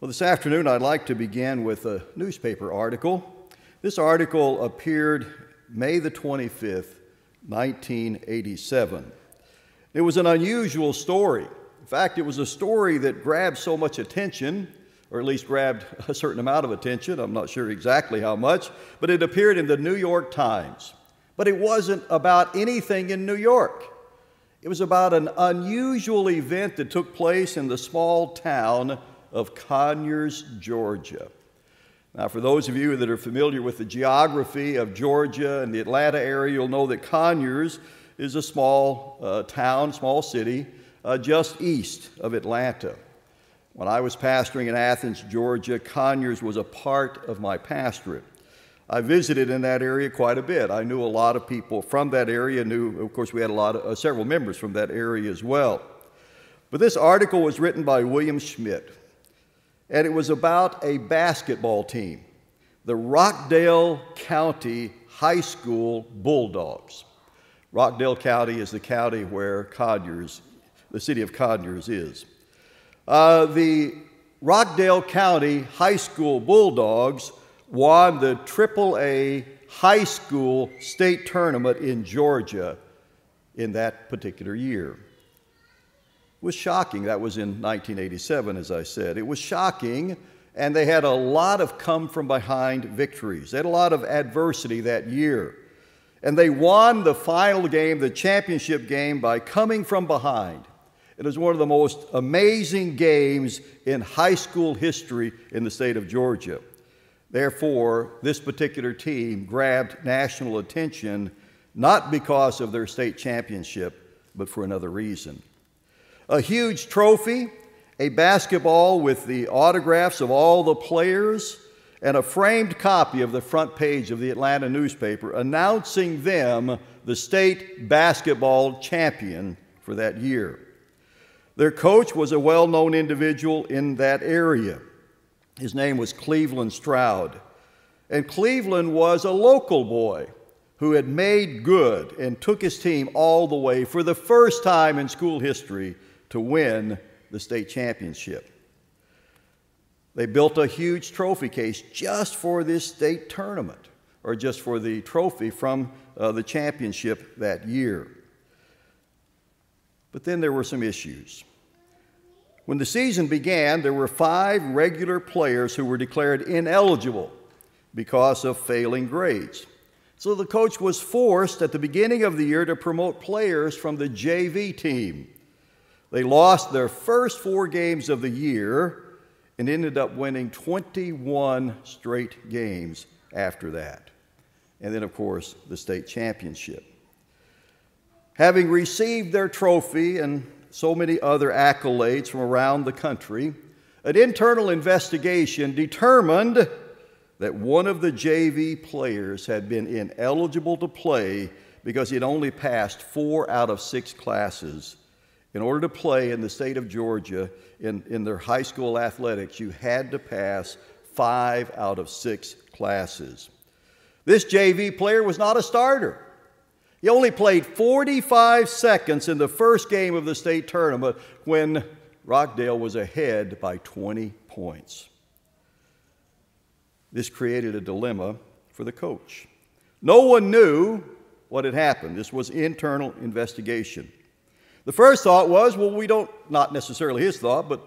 Well, this afternoon I'd like to begin with a newspaper article. This article appeared May the 25th, 1987. It was an unusual story. In fact, it was a story that grabbed so much attention, or at least grabbed a certain amount of attention. I'm not sure exactly how much, but it appeared in the New York Times. But it wasn't about anything in New York. It was about an unusual event that took place in the small town of Conyers, Georgia. Now, for those of you that are familiar with the geography of Georgia and the Atlanta area, you'll know that Conyers is a small uh, town, small city, uh, just east of Atlanta. When I was pastoring in Athens, Georgia, Conyers was a part of my pastorate. I visited in that area quite a bit. I knew a lot of people from that area. Knew, of course, we had a lot of uh, several members from that area as well. But this article was written by William Schmidt and it was about a basketball team, the Rockdale County High School Bulldogs. Rockdale County is the county where Conyers, the city of Conyers, is. Uh, the Rockdale County High School Bulldogs won the AAA high school state tournament in Georgia in that particular year was shocking. That was in 1987, as I said. It was shocking, and they had a lot of come from behind victories. They had a lot of adversity that year. And they won the final game, the championship game, by coming from behind. It was one of the most amazing games in high school history in the state of Georgia. Therefore, this particular team grabbed national attention not because of their state championship, but for another reason a huge trophy, a basketball with the autographs of all the players, and a framed copy of the front page of the Atlanta newspaper announcing them the state basketball champion for that year. Their coach was a well known individual in that area. His name was Cleveland Stroud. And Cleveland was a local boy who had made good and took his team all the way for the first time in school history to win the state championship. They built a huge trophy case just for this state tournament, or just for the trophy from uh, the championship that year. But then there were some issues. When the season began, there were five regular players who were declared ineligible because of failing grades. So the coach was forced at the beginning of the year to promote players from the JV team they lost their first four games of the year and ended up winning 21 straight games after that. And then, of course, the state championship. Having received their trophy and so many other accolades from around the country, an internal investigation determined that one of the JV players had been ineligible to play because he had only passed four out of six classes in order to play in the state of Georgia in, in their high school athletics, you had to pass five out of six classes. This JV player was not a starter. He only played 45 seconds in the first game of the state tournament when Rockdale was ahead by 20 points. This created a dilemma for the coach. No one knew what had happened. This was internal investigation. The first thought was, well, we don't, not necessarily his thought, but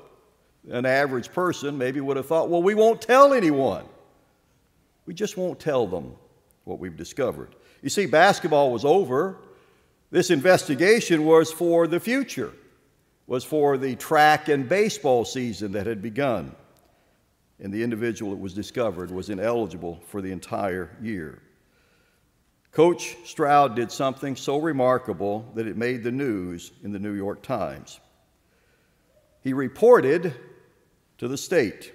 an average person maybe would have thought, well, we won't tell anyone. We just won't tell them what we've discovered. You see, basketball was over. This investigation was for the future, was for the track and baseball season that had begun. And the individual that was discovered was ineligible for the entire year. Coach Stroud did something so remarkable that it made the news in the New York Times. He reported to the state,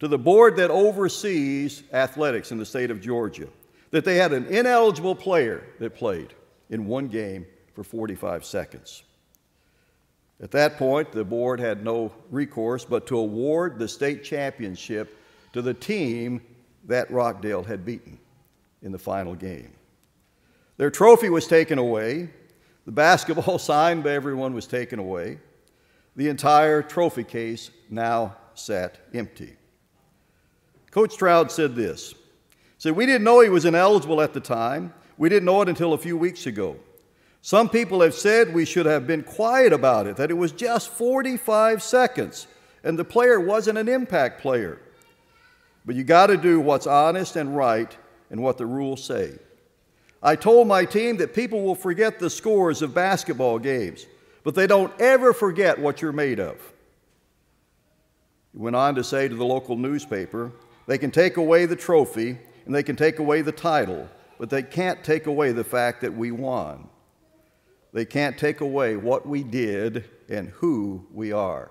to the board that oversees athletics in the state of Georgia, that they had an ineligible player that played in one game for 45 seconds. At that point, the board had no recourse but to award the state championship to the team that Rockdale had beaten in the final game. Their trophy was taken away. The basketball signed by everyone was taken away. The entire trophy case now sat empty. Coach Stroud said this. He said, We didn't know he was ineligible at the time. We didn't know it until a few weeks ago. Some people have said we should have been quiet about it, that it was just 45 seconds, and the player wasn't an impact player. But you got to do what's honest and right and what the rules say. I told my team that people will forget the scores of basketball games, but they don't ever forget what you're made of. He went on to say to the local newspaper, they can take away the trophy and they can take away the title, but they can't take away the fact that we won. They can't take away what we did and who we are.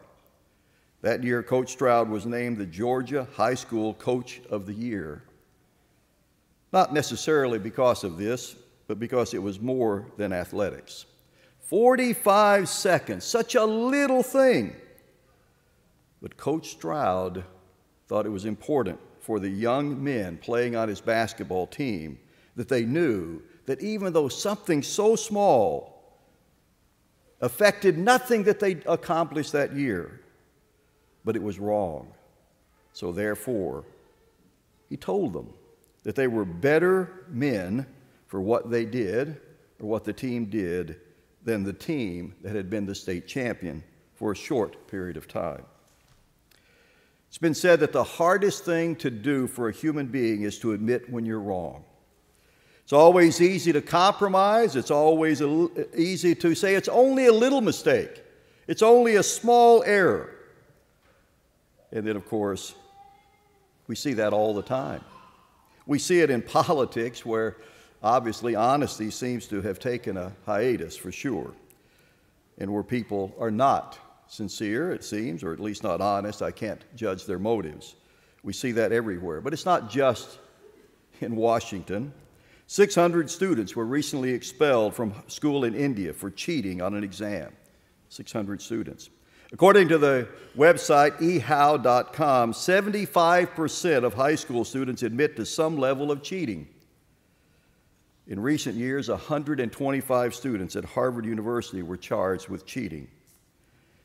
That year, Coach Stroud was named the Georgia High School Coach of the Year. Not necessarily because of this, but because it was more than athletics. 45 seconds, such a little thing. But Coach Stroud thought it was important for the young men playing on his basketball team that they knew that even though something so small affected nothing that they accomplished that year, but it was wrong. So therefore, he told them that they were better men for what they did or what the team did than the team that had been the state champion for a short period of time. It's been said that the hardest thing to do for a human being is to admit when you're wrong. It's always easy to compromise. It's always easy to say it's only a little mistake. It's only a small error. And then, of course, we see that all the time. We see it in politics where obviously honesty seems to have taken a hiatus for sure, and where people are not sincere, it seems, or at least not honest. I can't judge their motives. We see that everywhere. But it's not just in Washington. 600 students were recently expelled from school in India for cheating on an exam. 600 students. According to the website ehow.com, 75% of high school students admit to some level of cheating. In recent years, 125 students at Harvard University were charged with cheating.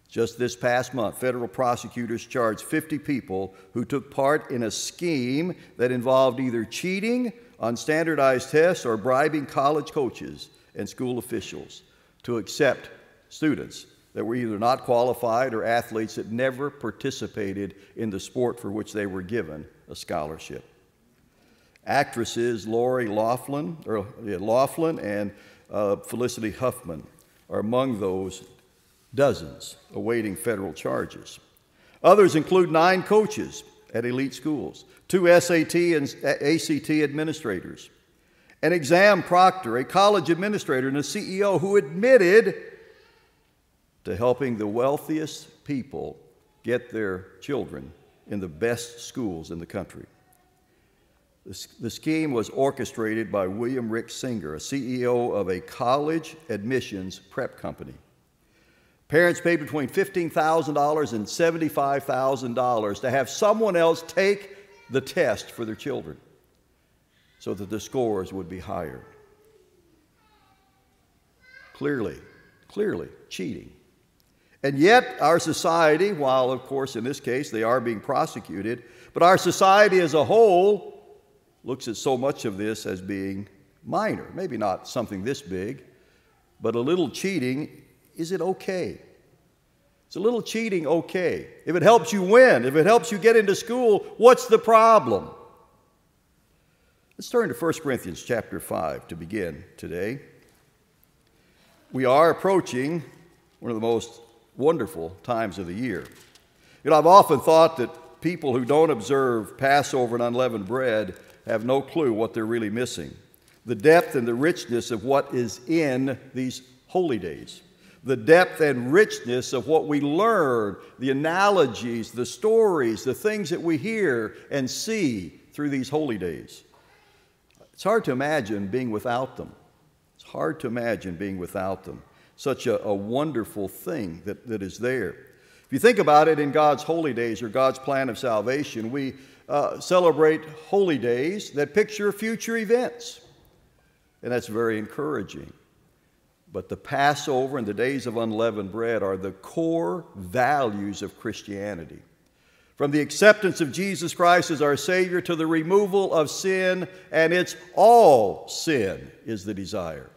Just this past month, federal prosecutors charged 50 people who took part in a scheme that involved either cheating on standardized tests or bribing college coaches and school officials to accept students that were either not qualified or athletes that never participated in the sport for which they were given a scholarship. Actresses Lori Loughlin, or, yeah, Loughlin and uh, Felicity Huffman are among those dozens awaiting federal charges. Others include nine coaches at elite schools, two SAT and ACT administrators, an exam proctor, a college administrator, and a CEO who admitted to helping the wealthiest people get their children in the best schools in the country. The, scheme was orchestrated by William Rick Singer, a CEO of a college admissions prep company. Parents paid between $15,000 and $75,000 to have someone else take the test for their children so that the scores would be higher. Clearly, clearly cheating. And yet, our society, while of course in this case they are being prosecuted, but our society as a whole looks at so much of this as being minor. Maybe not something this big, but a little cheating is it okay? Is a little cheating okay? If it helps you win, if it helps you get into school, what's the problem? Let's turn to 1 Corinthians chapter 5 to begin today. We are approaching one of the most wonderful times of the year. You know, I've often thought that people who don't observe Passover and unleavened bread have no clue what they're really missing the depth and the richness of what is in these holy days the depth and richness of what we learn, the analogies, the stories, the things that we hear and see through these holy days. It's hard to imagine being without them. It's hard to imagine being without them. Such a, a wonderful thing that, that is there. If you think about it in God's holy days or God's plan of salvation, we uh, celebrate holy days that picture future events. And that's very encouraging. But the Passover and the days of unleavened bread are the core values of Christianity. from the acceptance of Jesus Christ as our Savior to the removal of sin, and it's all sin is the desire.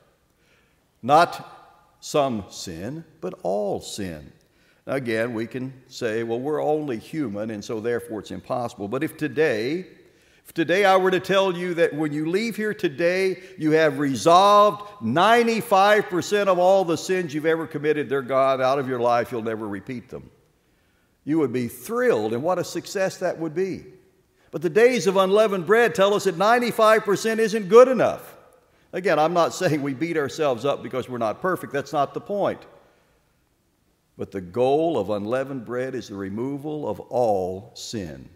Not some sin, but all sin. Again, we can say, well, we're only human, and so therefore it's impossible. But if today, if today I were to tell you that when you leave here today, you have resolved 95% of all the sins you've ever committed, they're gone out of your life, you'll never repeat them. You would be thrilled, and what a success that would be. But the days of unleavened bread tell us that 95% isn't good enough. Again, I'm not saying we beat ourselves up because we're not perfect, that's not the point. But the goal of unleavened bread is the removal of all sin.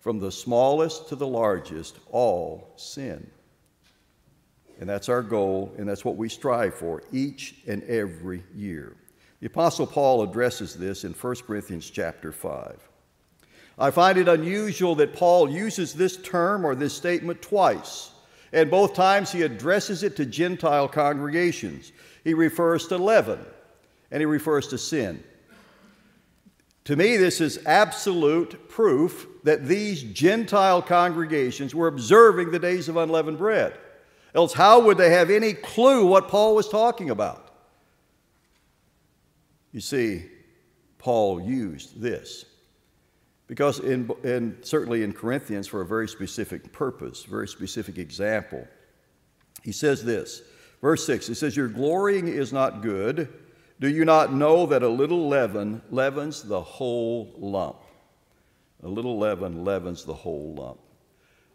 From the smallest to the largest, all sin. And that's our goal, and that's what we strive for each and every year. The Apostle Paul addresses this in 1 Corinthians chapter 5. I find it unusual that Paul uses this term or this statement twice, and both times he addresses it to Gentile congregations. He refers to leaven and he refers to sin. To me, this is absolute proof that these Gentile congregations were observing the days of unleavened bread. Else, how would they have any clue what Paul was talking about? You see, Paul used this because, in, in, certainly in Corinthians, for a very specific purpose, very specific example. He says this, verse 6, he says, Your glorying is not good. Do you not know that a little leaven leavens the whole lump? A little leaven leavens the whole lump.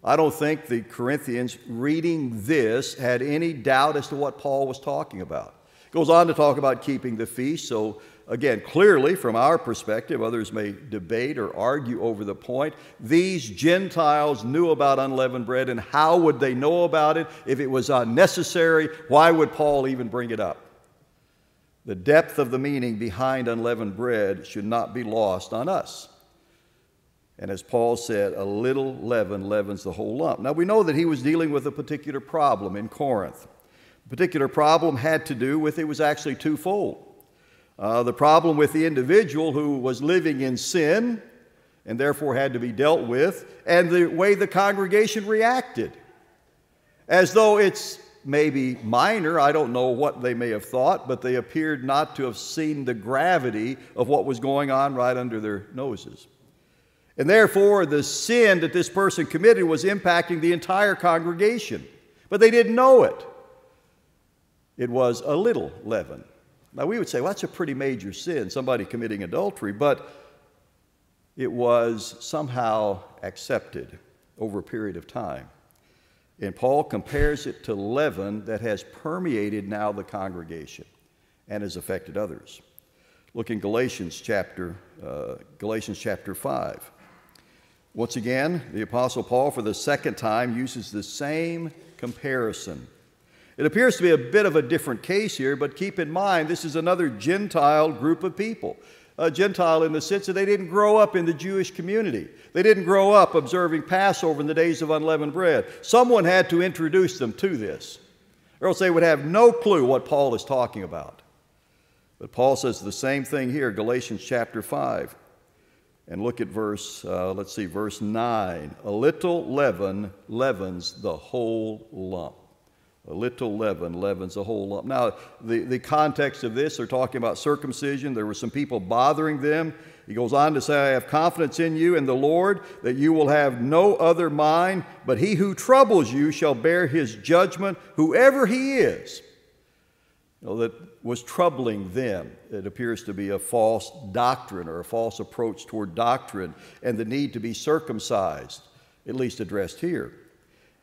I don't think the Corinthians reading this had any doubt as to what Paul was talking about. Goes on to talk about keeping the feast. So, again, clearly, from our perspective, others may debate or argue over the point. These Gentiles knew about unleavened bread, and how would they know about it if it was unnecessary? Why would Paul even bring it up? The depth of the meaning behind unleavened bread should not be lost on us. And as Paul said, a little leaven leavens the whole lump. Now we know that he was dealing with a particular problem in Corinth. The particular problem had to do with it was actually twofold. Uh, the problem with the individual who was living in sin and therefore had to be dealt with, and the way the congregation reacted. As though it's maybe minor. I don't know what they may have thought, but they appeared not to have seen the gravity of what was going on right under their noses. And therefore, the sin that this person committed was impacting the entire congregation. But they didn't know it. It was a little leaven. Now, we would say, well, that's a pretty major sin, somebody committing adultery, but it was somehow accepted over a period of time. And Paul compares it to leaven that has permeated now the congregation and has affected others. Look in Galatians chapter, uh, Galatians chapter 5. Once again, the Apostle Paul, for the second time, uses the same comparison. It appears to be a bit of a different case here, but keep in mind this is another Gentile group of people a Gentile in the sense that they didn't grow up in the Jewish community. They didn't grow up observing Passover in the days of unleavened bread. Someone had to introduce them to this, or else they would have no clue what Paul is talking about. But Paul says the same thing here, Galatians chapter 5. And look at verse, uh, let's see, verse 9. A little leaven leavens the whole lump. A little leaven leavens a whole lump. Now, the, the context of this, they're talking about circumcision. There were some people bothering them. He goes on to say, I have confidence in you and the Lord that you will have no other mind, but he who troubles you shall bear his judgment, whoever he is. You know, that was troubling them. It appears to be a false doctrine or a false approach toward doctrine and the need to be circumcised, at least addressed here.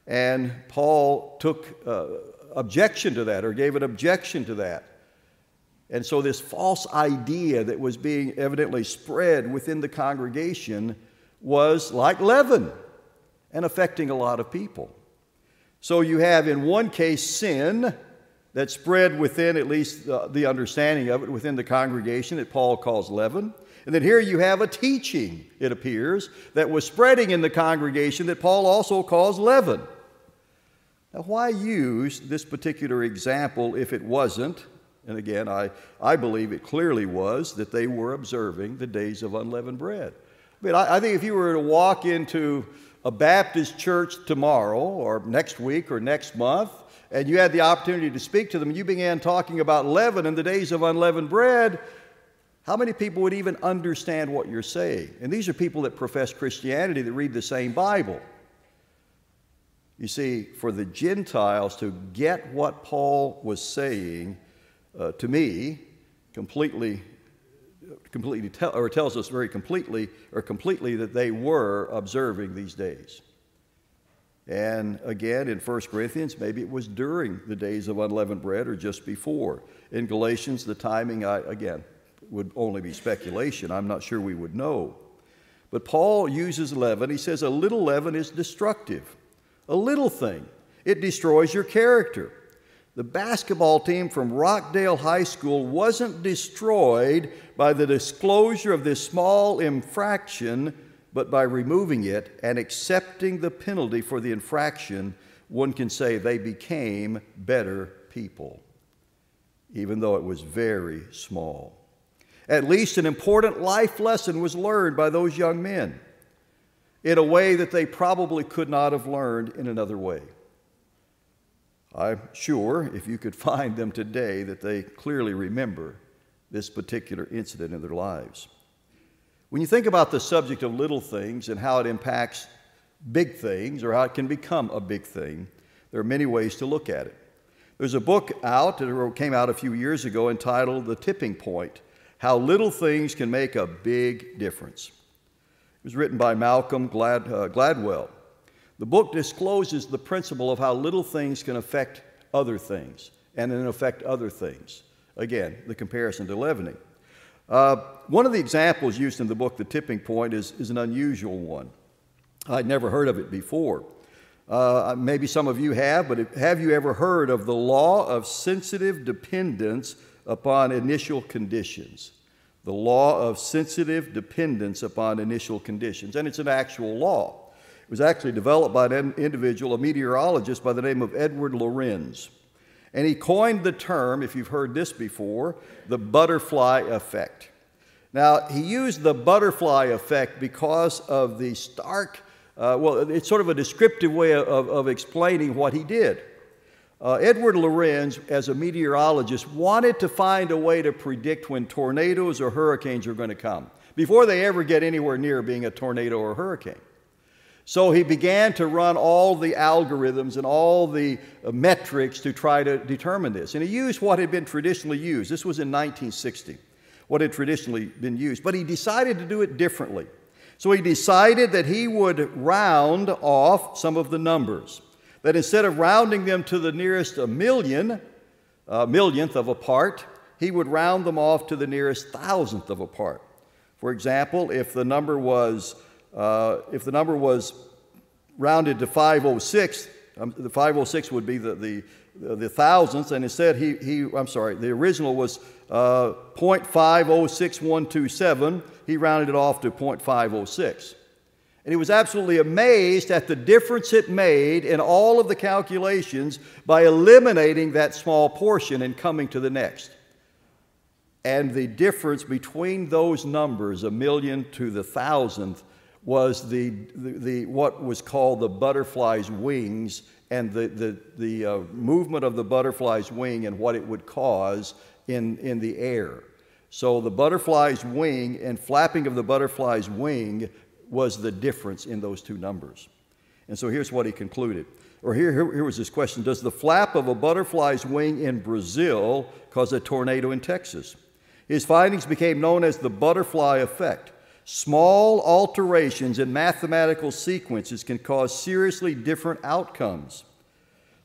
And Paul took uh, objection to that or gave an objection to that. And so, this false idea that was being evidently spread within the congregation was like leaven and affecting a lot of people. So, you have in one case sin that spread within at least uh, the understanding of it within the congregation that Paul calls leaven. And then here you have a teaching, it appears, that was spreading in the congregation that Paul also calls leaven. Now, why use this particular example if it wasn't? And again, I, I believe it clearly was that they were observing the days of unleavened bread. But I, I think if you were to walk into a Baptist church tomorrow or next week or next month, and you had the opportunity to speak to them, and you began talking about leaven and the days of unleavened bread, how many people would even understand what you're saying? And these are people that profess Christianity that read the same Bible. You see, for the Gentiles to get what Paul was saying uh, to me completely completely or tells us very completely or completely that they were observing these days. And again, in 1 Corinthians, maybe it was during the days of unleavened bread or just before. In Galatians, the timing, I, again, would only be speculation. I'm not sure we would know. But Paul uses leaven. He says a little leaven is destructive, a little thing. It destroys your character. The basketball team from Rockdale High School wasn't destroyed by the disclosure of this small infraction, but by removing it and accepting the penalty for the infraction, one can say they became better people, even though it was very small. At least an important life lesson was learned by those young men in a way that they probably could not have learned in another way. I'm sure if you could find them today that they clearly remember this particular incident in their lives. When you think about the subject of little things and how it impacts big things or how it can become a big thing, there are many ways to look at it. There's a book out that came out a few years ago entitled The Tipping Point How Little Things Can Make a Big Difference. Was written by Malcolm Glad, uh, Gladwell. The book discloses the principle of how little things can affect other things and then affect other things. Again, the comparison to leavening. Uh, one of the examples used in the book, The Tipping Point, is, is an unusual one. I'd never heard of it before. Uh, maybe some of you have, but have you ever heard of the law of sensitive dependence upon initial conditions? The law of sensitive dependence upon initial conditions. And it's an actual law. It was actually developed by an individual, a meteorologist by the name of Edward Lorenz. And he coined the term, if you've heard this before, the butterfly effect. Now, he used the butterfly effect because of the stark, uh, well, it's sort of a descriptive way of, of explaining what he did. Uh, Edward Lorenz, as a meteorologist, wanted to find a way to predict when tornadoes or hurricanes are going to come before they ever get anywhere near being a tornado or hurricane. So he began to run all the algorithms and all the uh, metrics to try to determine this. And he used what had been traditionally used. This was in 1960, what had traditionally been used. But he decided to do it differently. So he decided that he would round off some of the numbers. That instead of rounding them to the nearest a million, a millionth of a part, he would round them off to the nearest thousandth of a part. For example, if the number was uh, if the number was rounded to 506, um, the 506 would be the, the, the thousandths, and instead he, he I'm sorry, the original was uh, 0.506127. He rounded it off to 0.506. And he was absolutely amazed at the difference it made in all of the calculations by eliminating that small portion and coming to the next. And the difference between those numbers, a million to the thousandth, was the, the, the, what was called the butterfly's wings and the, the, the uh, movement of the butterfly's wing and what it would cause in, in the air. So the butterfly's wing and flapping of the butterfly's wing was the difference in those two numbers. And so here's what he concluded. Or here, here, was his question Does the flap of a butterfly's wing in Brazil cause a tornado in Texas? His findings became known as the butterfly effect. Small alterations in mathematical sequences can cause seriously different outcomes.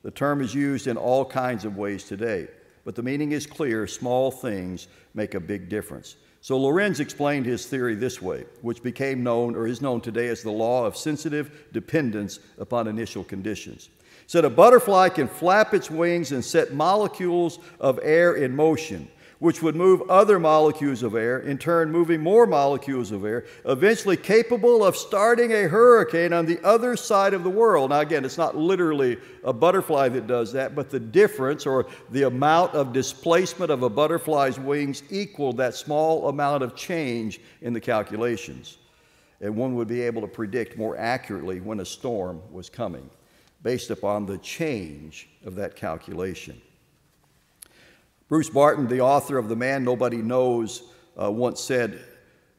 The term is used in all kinds of ways today, but the meaning is clear small things make a big difference. So Lorenz explained his theory this way, which became known or is known today as the law of sensitive dependence upon initial conditions. He said a butterfly can flap its wings and set molecules of air in motion which would move other molecules of air, in turn, moving more molecules of air, eventually capable of starting a hurricane on the other side of the world. Now, again, it's not literally a butterfly that does that, but the difference or the amount of displacement of a butterfly's wings equaled that small amount of change in the calculations. and one would be able to predict more accurately when a storm was coming based upon the change of that calculation. Bruce Barton, the author of The Man Nobody Knows, uh, once said,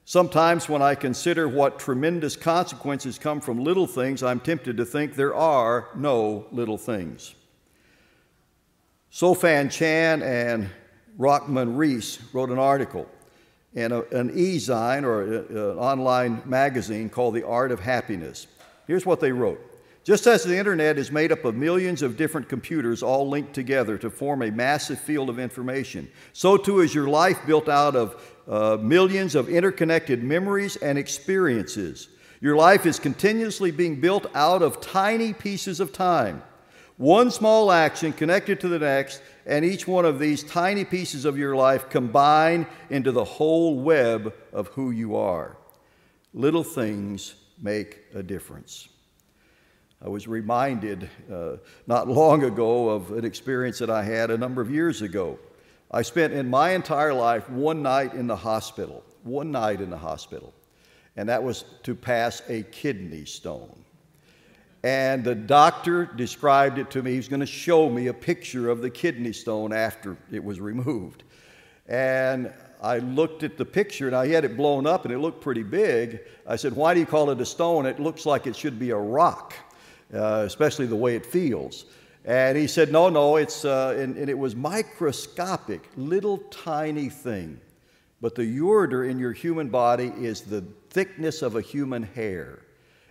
Sometimes when I consider what tremendous consequences come from little things, I'm tempted to think there are no little things. Sofan Chan and Rockman Reese wrote an article in a, an e-zine or a, an online magazine called The Art of Happiness. Here's what they wrote. Just as the internet is made up of millions of different computers all linked together to form a massive field of information, so too is your life built out of uh, millions of interconnected memories and experiences. Your life is continuously being built out of tiny pieces of time. One small action connected to the next, and each one of these tiny pieces of your life combine into the whole web of who you are. Little things make a difference. I was reminded uh, not long ago of an experience that I had a number of years ago. I spent in my entire life one night in the hospital, one night in the hospital, and that was to pass a kidney stone. And the doctor described it to me. He was going to show me a picture of the kidney stone after it was removed. And I looked at the picture and I had it blown up and it looked pretty big. I said, Why do you call it a stone? It looks like it should be a rock, uh, especially the way it feels. And he said, No, no, it's, uh, and, and, it was microscopic, little tiny thing. But the ureter in your human body is the thickness of a human hair.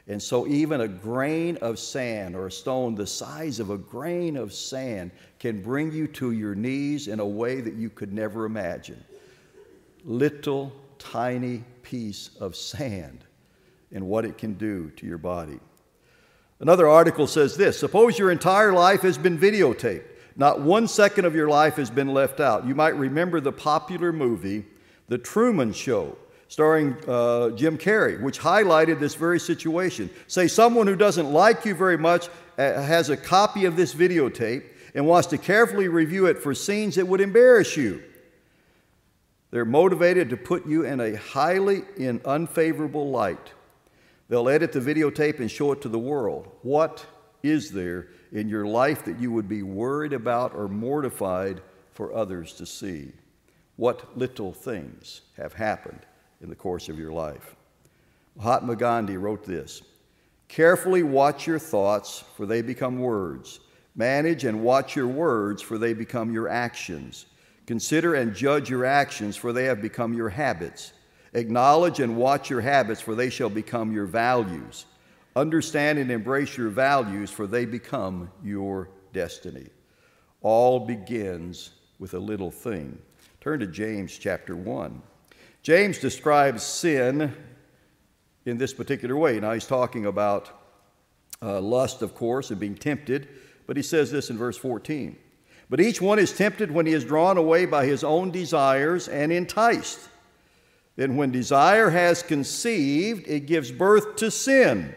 And so, even a grain of sand or a stone the size of a grain of sand can bring you to your knees in a way that you could never imagine. Little tiny piece of sand and what it can do to your body. Another article says this Suppose your entire life has been videotaped. Not one second of your life has been left out. You might remember the popular movie, The Truman Show, starring uh, Jim Carrey, which highlighted this very situation. Say someone who doesn't like you very much uh, has a copy of this videotape and wants to carefully review it for scenes that would embarrass you. They're motivated to put you in a highly in unfavorable light. They'll edit the videotape and show it to the world. What is there in your life that you would be worried about or mortified for others to see? What little things have happened in the course of your life? Mahatma Gandhi wrote this Carefully watch your thoughts, for they become words. Manage and watch your words, for they become your actions. Consider and judge your actions, for they have become your habits. Acknowledge and watch your habits, for they shall become your values. Understand and embrace your values, for they become your destiny. All begins with a little thing. Turn to James chapter 1. James describes sin in this particular way. Now, he's talking about uh, lust, of course, and being tempted, but he says this in verse 14. But each one is tempted when he is drawn away by his own desires and enticed. Then, when desire has conceived, it gives birth to sin.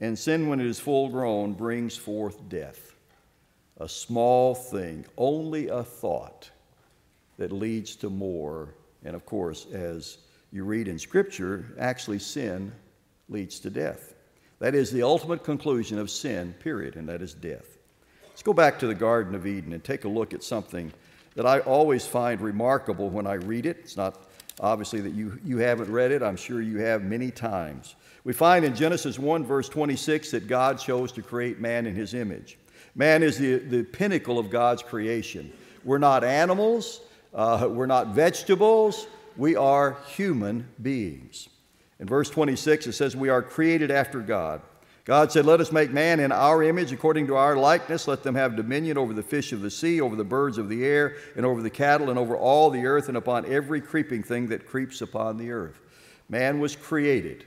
And sin, when it is full grown, brings forth death. A small thing, only a thought that leads to more. And of course, as you read in Scripture, actually, sin leads to death. That is the ultimate conclusion of sin, period, and that is death. Let's go back to the Garden of Eden and take a look at something that I always find remarkable when I read it. It's not Obviously, that you, you haven't read it, I'm sure you have many times. We find in Genesis 1, verse 26, that God chose to create man in his image. Man is the, the pinnacle of God's creation. We're not animals, uh, we're not vegetables, we are human beings. In verse 26, it says, We are created after God. God said, Let us make man in our image, according to our likeness. Let them have dominion over the fish of the sea, over the birds of the air, and over the cattle, and over all the earth, and upon every creeping thing that creeps upon the earth. Man was created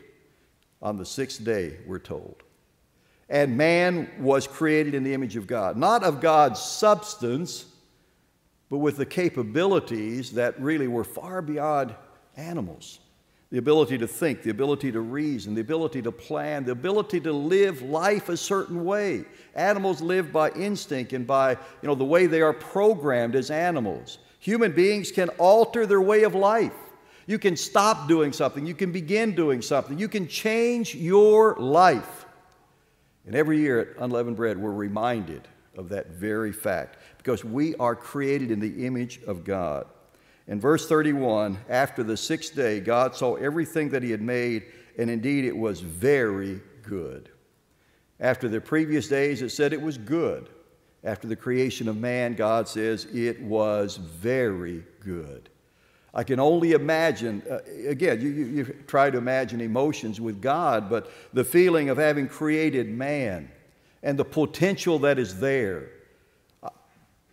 on the sixth day, we're told. And man was created in the image of God, not of God's substance, but with the capabilities that really were far beyond animals the ability to think, the ability to reason, the ability to plan, the ability to live life a certain way. Animals live by instinct and by you know, the way they are programmed as animals. Human beings can alter their way of life. You can stop doing something. You can begin doing something. You can change your life. And every year at Unleavened Bread, we're reminded of that very fact because we are created in the image of God. In verse 31, after the sixth day, God saw everything that He had made, and indeed it was very good. After the previous days, it said it was good. After the creation of man, God says it was very good. I can only imagine, uh, again, you, you, you, try to imagine emotions with God, but the feeling of having created man and the potential that is there. Uh,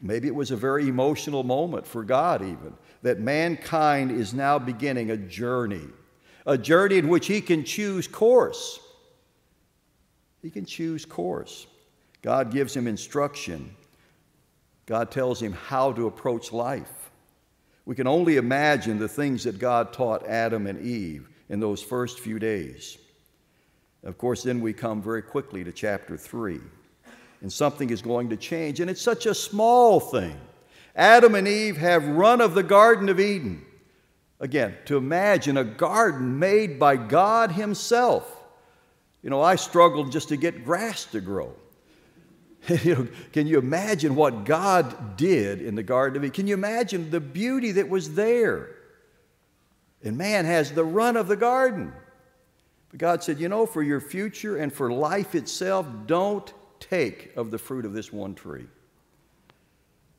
maybe it was a very emotional moment for God, even, that mankind is now beginning a journey, a journey in which he can choose course. He can choose course. God gives him instruction, God tells him how to approach life. We can only imagine the things that God taught Adam and Eve in those first few days. Of course, then we come very quickly to chapter 3, and something is going to change, and it's such a small thing. Adam and Eve have run of the Garden of Eden. Again, to imagine a garden made by God Himself. You know, I struggled just to get grass to grow. you know, can you imagine what God did in the Garden of Eden? Can you imagine the beauty that was there? And man has the run of the garden. But God said, you know, for your future and for life itself, don't take of the fruit of this one tree.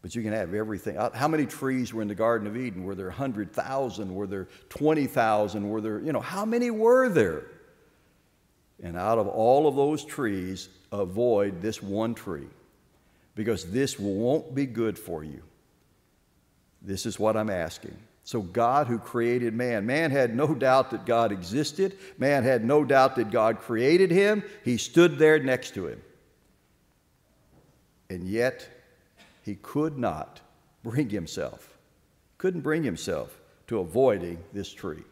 But you can have everything. Uh, how many trees were in the Garden of Eden? Were there 100,000? Were there 20,000? Were there, you know, how many were there? And out of all of those trees, avoid this one tree because this won't be good for you. This is what I'm asking. So, God who created man, man had no doubt that God existed, man had no doubt that God created him. He stood there next to him. And yet, he could not bring himself, couldn't bring himself to avoiding this tree.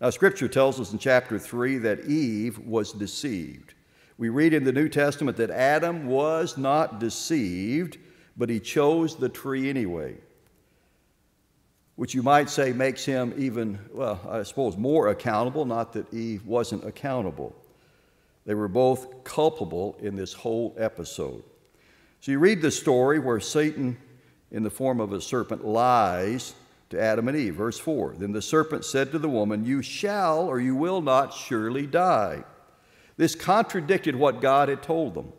Now, Scripture tells us in chapter 3 that Eve was deceived. We read in the New Testament that Adam was not deceived, but he chose the tree anyway, which you might say makes him even, well, I suppose, more accountable, not that Eve wasn't accountable. They were both culpable in this whole episode. So you read the story where Satan, in the form of a serpent, lies to Adam and Eve. Verse 4 Then the serpent said to the woman, You shall or you will not surely die. This contradicted what God had told them.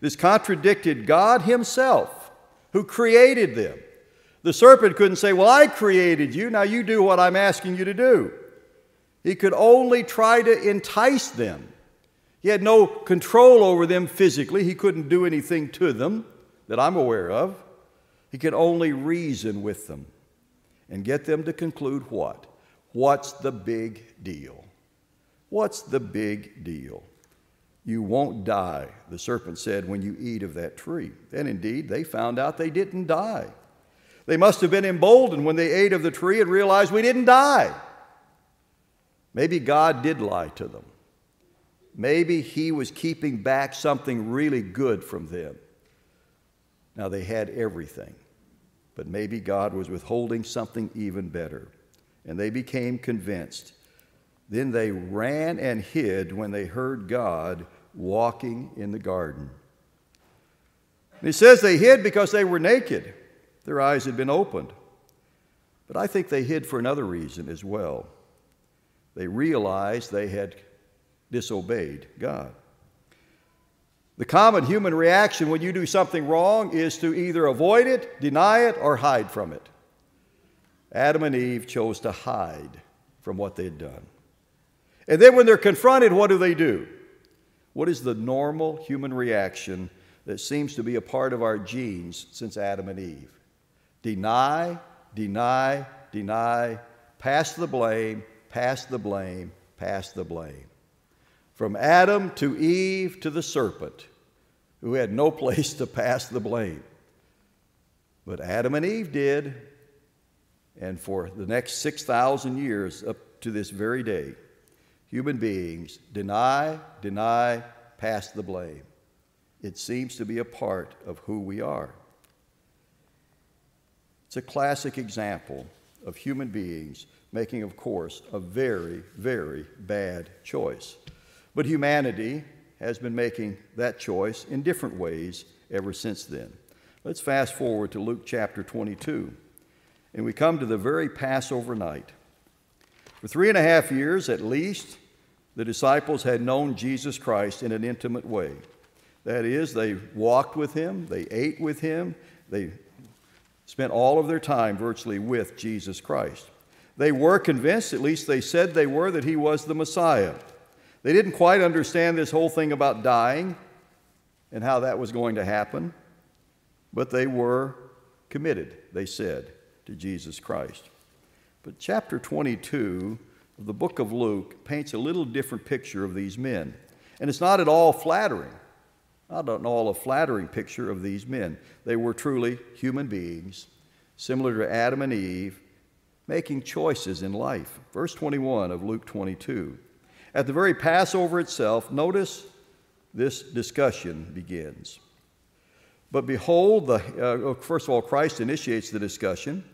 This contradicted God Himself, who created them. The serpent couldn't say, Well, I created you, now you do what I'm asking you to do. He could only try to entice them. He had no control over them physically, he couldn't do anything to them that I'm aware of. He could only reason with them and get them to conclude what? What's the big deal? What's the big deal? You won't die, the serpent said, when you eat of that tree. And indeed, they found out they didn't die. They must have been emboldened when they ate of the tree and realized we didn't die. Maybe God did lie to them. Maybe He was keeping back something really good from them. Now, they had everything, but maybe God was withholding something even better. And they became convinced then they ran and hid when they heard God walking in the garden. And he says they hid because they were naked. Their eyes had been opened. But I think they hid for another reason as well. They realized they had disobeyed God. The common human reaction when you do something wrong is to either avoid it, deny it, or hide from it. Adam and Eve chose to hide from what they'd done. And then when they're confronted, what do they do? What is the normal human reaction that seems to be a part of our genes since Adam and Eve? Deny, deny, deny, pass the blame, pass the blame, pass the blame. From Adam to Eve to the serpent, who had no place to pass the blame. But Adam and Eve did, and for the next 6,000 years up to this very day, human beings deny, deny, pass the blame. It seems to be a part of who we are. It's a classic example of human beings making, of course, a very, very bad choice. But humanity has been making that choice in different ways ever since then. Let's fast forward to Luke chapter 22, and we come to the very Passover night. For three and a half years at least, the disciples had known Jesus Christ in an intimate way. That is, they walked with him, they ate with him, they spent all of their time virtually with Jesus Christ. They were convinced, at least they said they were, that he was the Messiah. They didn't quite understand this whole thing about dying and how that was going to happen, but they were committed, they said, to Jesus Christ. But chapter 22 of the book of Luke paints a little different picture of these men. And it's not at all flattering. I don't at all a flattering picture of these men. They were truly human beings, similar to Adam and Eve, making choices in life. Verse 21 of Luke 22. At the very Passover itself, notice this discussion begins. But behold, the, uh, first of all, Christ initiates the discussion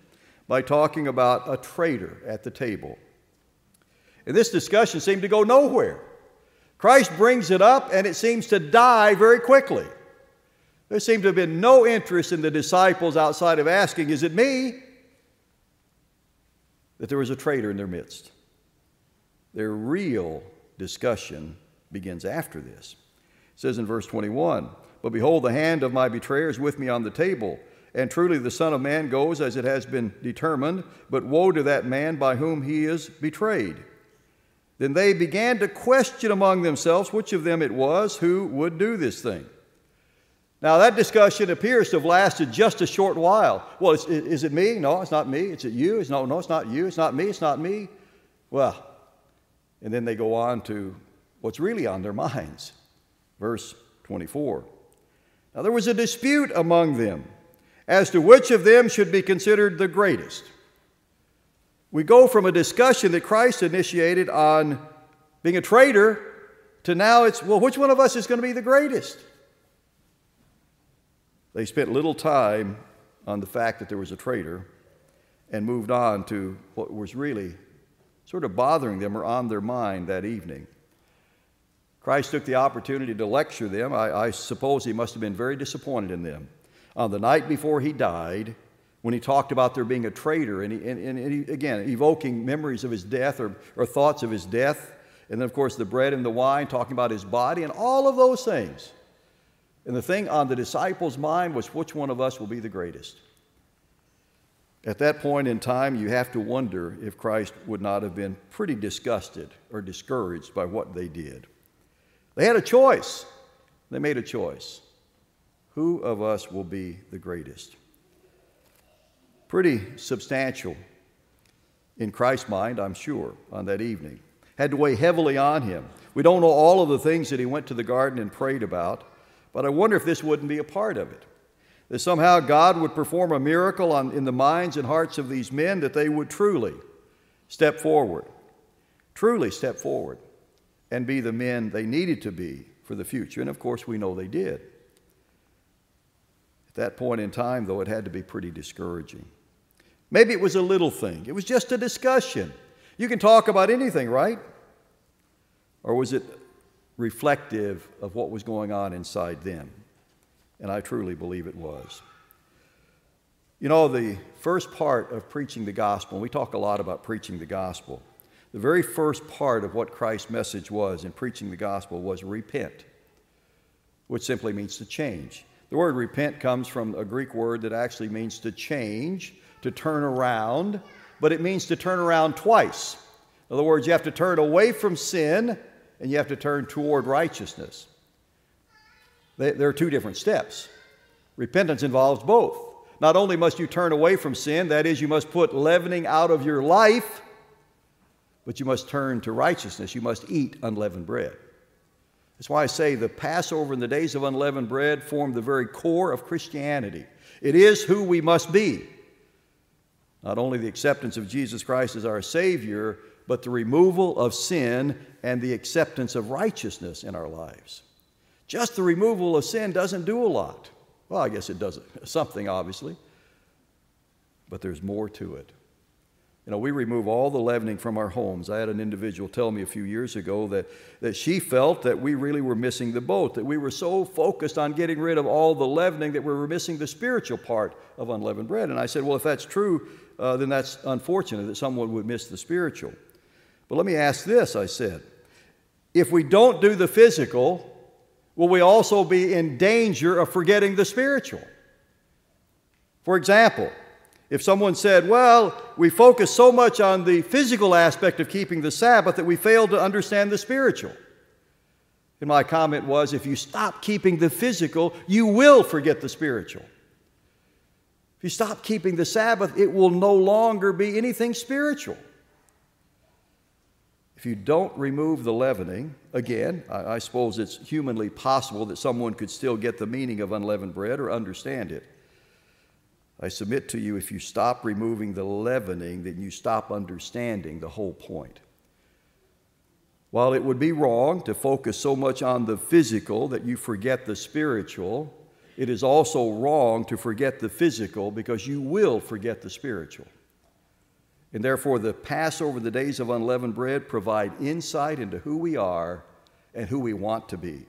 by talking about a traitor at the table. And this discussion seemed to go nowhere. Christ brings it up and it seems to die very quickly. There seemed to have been no interest in the disciples outside of asking, Is it me? That there was a traitor in their midst. Their real discussion begins after this. It says in verse 21 But behold, the hand of my betrayer is with me on the table. And truly the Son of Man goes as it has been determined, but woe to that man by whom he is betrayed. Then they began to question among themselves which of them it was who would do this thing. Now, that discussion appears to have lasted just a short while. Well, is, is it me? No, it's not me. Is it you? It's, no, no, it's not you. It's not me. It's not me. Well, and then they go on to what's really on their minds. Verse 24. Now, there was a dispute among them as to which of them should be considered the greatest. We go from a discussion that Christ initiated on being a traitor to now it's, well, which one of us is going to be the greatest? They spent little time on the fact that there was a traitor and moved on to what was really sort of bothering them or on their mind that evening. Christ took the opportunity to lecture them. I, I suppose he must have been very disappointed in them. On the night before he died, when he talked about there being a traitor, and, he, and, and he, again, evoking memories of his death or, or thoughts of his death, and then, of course, the bread and the wine, talking about his body, and all of those things. And the thing on the disciples' mind was which one of us will be the greatest? At that point in time, you have to wonder if Christ would not have been pretty disgusted or discouraged by what they did. They had a choice. They made a choice. Who of us will be the greatest? Pretty substantial in Christ's mind, I'm sure, on that evening. Had to weigh heavily on him. We don't know all of the things that he went to the garden and prayed about, but I wonder if this wouldn't be a part of it. That somehow God would perform a miracle on, in the minds and hearts of these men that they would truly step forward, truly step forward, and be the men they needed to be for the future. And of course, we know they did. At that point in time, though, it had to be pretty discouraging. Maybe it was a little thing, it was just a discussion. You can talk about anything, right? Or was it reflective of what was going on inside them. And I truly believe it was. You know, the first part of preaching the gospel, we talk a lot about preaching the gospel. The very first part of what Christ's message was in preaching the gospel was repent, which simply means to change. The word repent comes from a Greek word that actually means to change, to turn around, but it means to turn around twice. In other words, you have to turn away from sin and you have to turn toward righteousness. They, there are two different steps. Repentance involves both. Not only must you turn away from sin, that is, you must put leavening out of your life, but you must turn to righteousness. You must eat unleavened bread. That's why I say the Passover and the days of unleavened bread form the very core of Christianity. It is who we must be. Not only the acceptance of Jesus Christ as our Savior, but the removal of sin and the acceptance of righteousness in our lives. Just the removal of sin doesn't do a lot. Well, I guess it does something, obviously, but there's more to it. You know, we remove all the leavening from our homes. I had an individual tell me a few years ago that, that she felt that we really were missing the boat, that we were so focused on getting rid of all the leavening that we were missing the spiritual part of unleavened bread. And I said, well, if that's true, uh, then that's unfortunate that someone would miss the spiritual. But let me ask this, I said. If we don't do the physical, will we also be in danger of forgetting the spiritual? For example, if someone said, Well, we focus so much on the physical aspect of keeping the Sabbath that we fail to understand the spiritual. And my comment was, If you stop keeping the physical, you will forget the spiritual. If you stop keeping the Sabbath, it will no longer be anything spiritual. If you don't remove the leavening, again, I, I suppose it's humanly possible that someone could still get the meaning of unleavened bread or understand it. I submit to you, if you stop removing the leavening, then you stop understanding the whole point. While it would be wrong to focus so much on the physical that you forget the spiritual, it is also wrong to forget the physical because you will forget the spiritual. And therefore, the Passover, the days of unleavened bread, provide insight into who we are and who we want to be.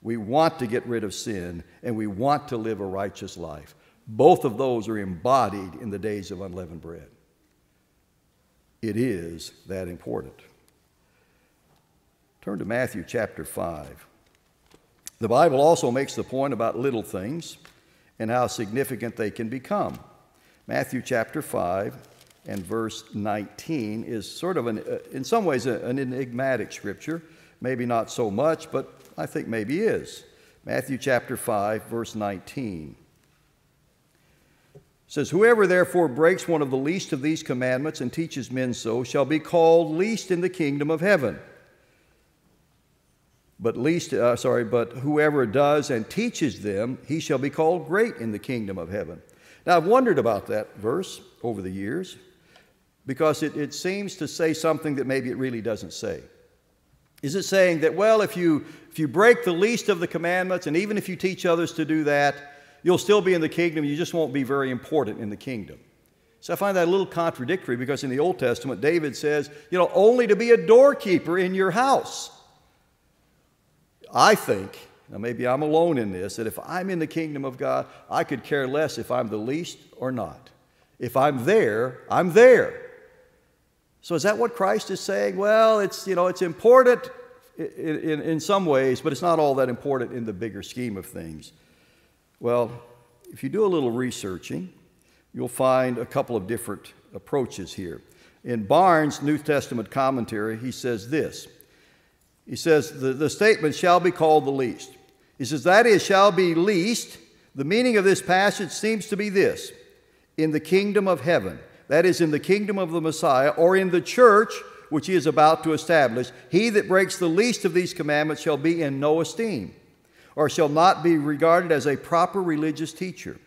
We want to get rid of sin and we want to live a righteous life. Both of those are embodied in the days of unleavened bread. It is that important. Turn to Matthew chapter 5. The Bible also makes the point about little things and how significant they can become. Matthew chapter 5 and verse 19 is sort of, an, uh, in some ways, an enigmatic scripture. Maybe not so much, but I think maybe is. Matthew chapter 5, verse 19 says, Whoever therefore breaks one of the least of these commandments and teaches men so shall be called least in the kingdom of heaven. But least, uh, sorry, but whoever does and teaches them, he shall be called great in the kingdom of heaven. Now, I've wondered about that verse over the years because it, it seems to say something that maybe it really doesn't say. Is it saying that, well, if you, if you break the least of the commandments, and even if you teach others to do that, you'll still be in the kingdom, you just won't be very important in the kingdom. So I find that a little contradictory because in the Old Testament, David says, you know, only to be a doorkeeper in your house. I think, now maybe I'm alone in this, that if I'm in the kingdom of God, I could care less if I'm the least or not. If I'm there, I'm there. So is that what Christ is saying? Well, it's, you know, it's important in, in, in some ways, but it's not all that important in the bigger scheme of things. Well, if you do a little researching, you'll find a couple of different approaches here. In Barnes' New Testament commentary, he says this He says, the, the statement shall be called the least. He says, that is, shall be least. The meaning of this passage seems to be this in the kingdom of heaven, that is, in the kingdom of the Messiah, or in the church which he is about to establish, he that breaks the least of these commandments shall be in no esteem or shall not be regarded as a proper religious teacher.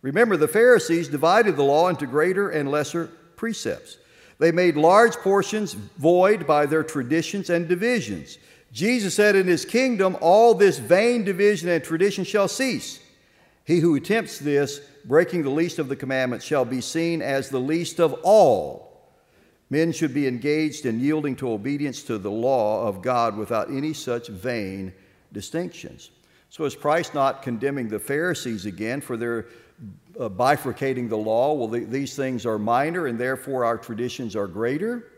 Remember, the Pharisees divided the law into greater and lesser precepts. They made large portions void by their traditions and divisions. Jesus said, In his kingdom, all this vain division and tradition shall cease. He who attempts this, breaking the least of the commandments, shall be seen as the least of all. Men should be engaged in yielding to obedience to the law of God without any such vain distinctions. So is Christ not condemning the Pharisees again for their uh, bifurcating the law? Well, the, these things are minor and therefore our traditions are greater.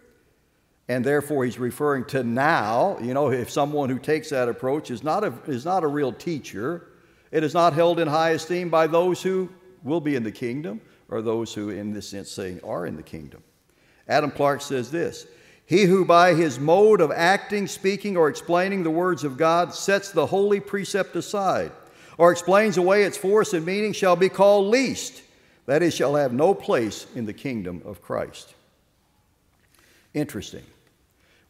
And therefore, he's referring to now. You know, if someone who takes that approach is not a, is not a real teacher, it is not held in high esteem by those who will be in the kingdom or those who, in this sense, saying are in the kingdom. Adam Clarke says this he who by his mode of acting, speaking, or explaining the words of God sets the holy precept aside, or explains away its force and meaning, shall be called least. That is, shall have no place in the kingdom of Christ. Interesting.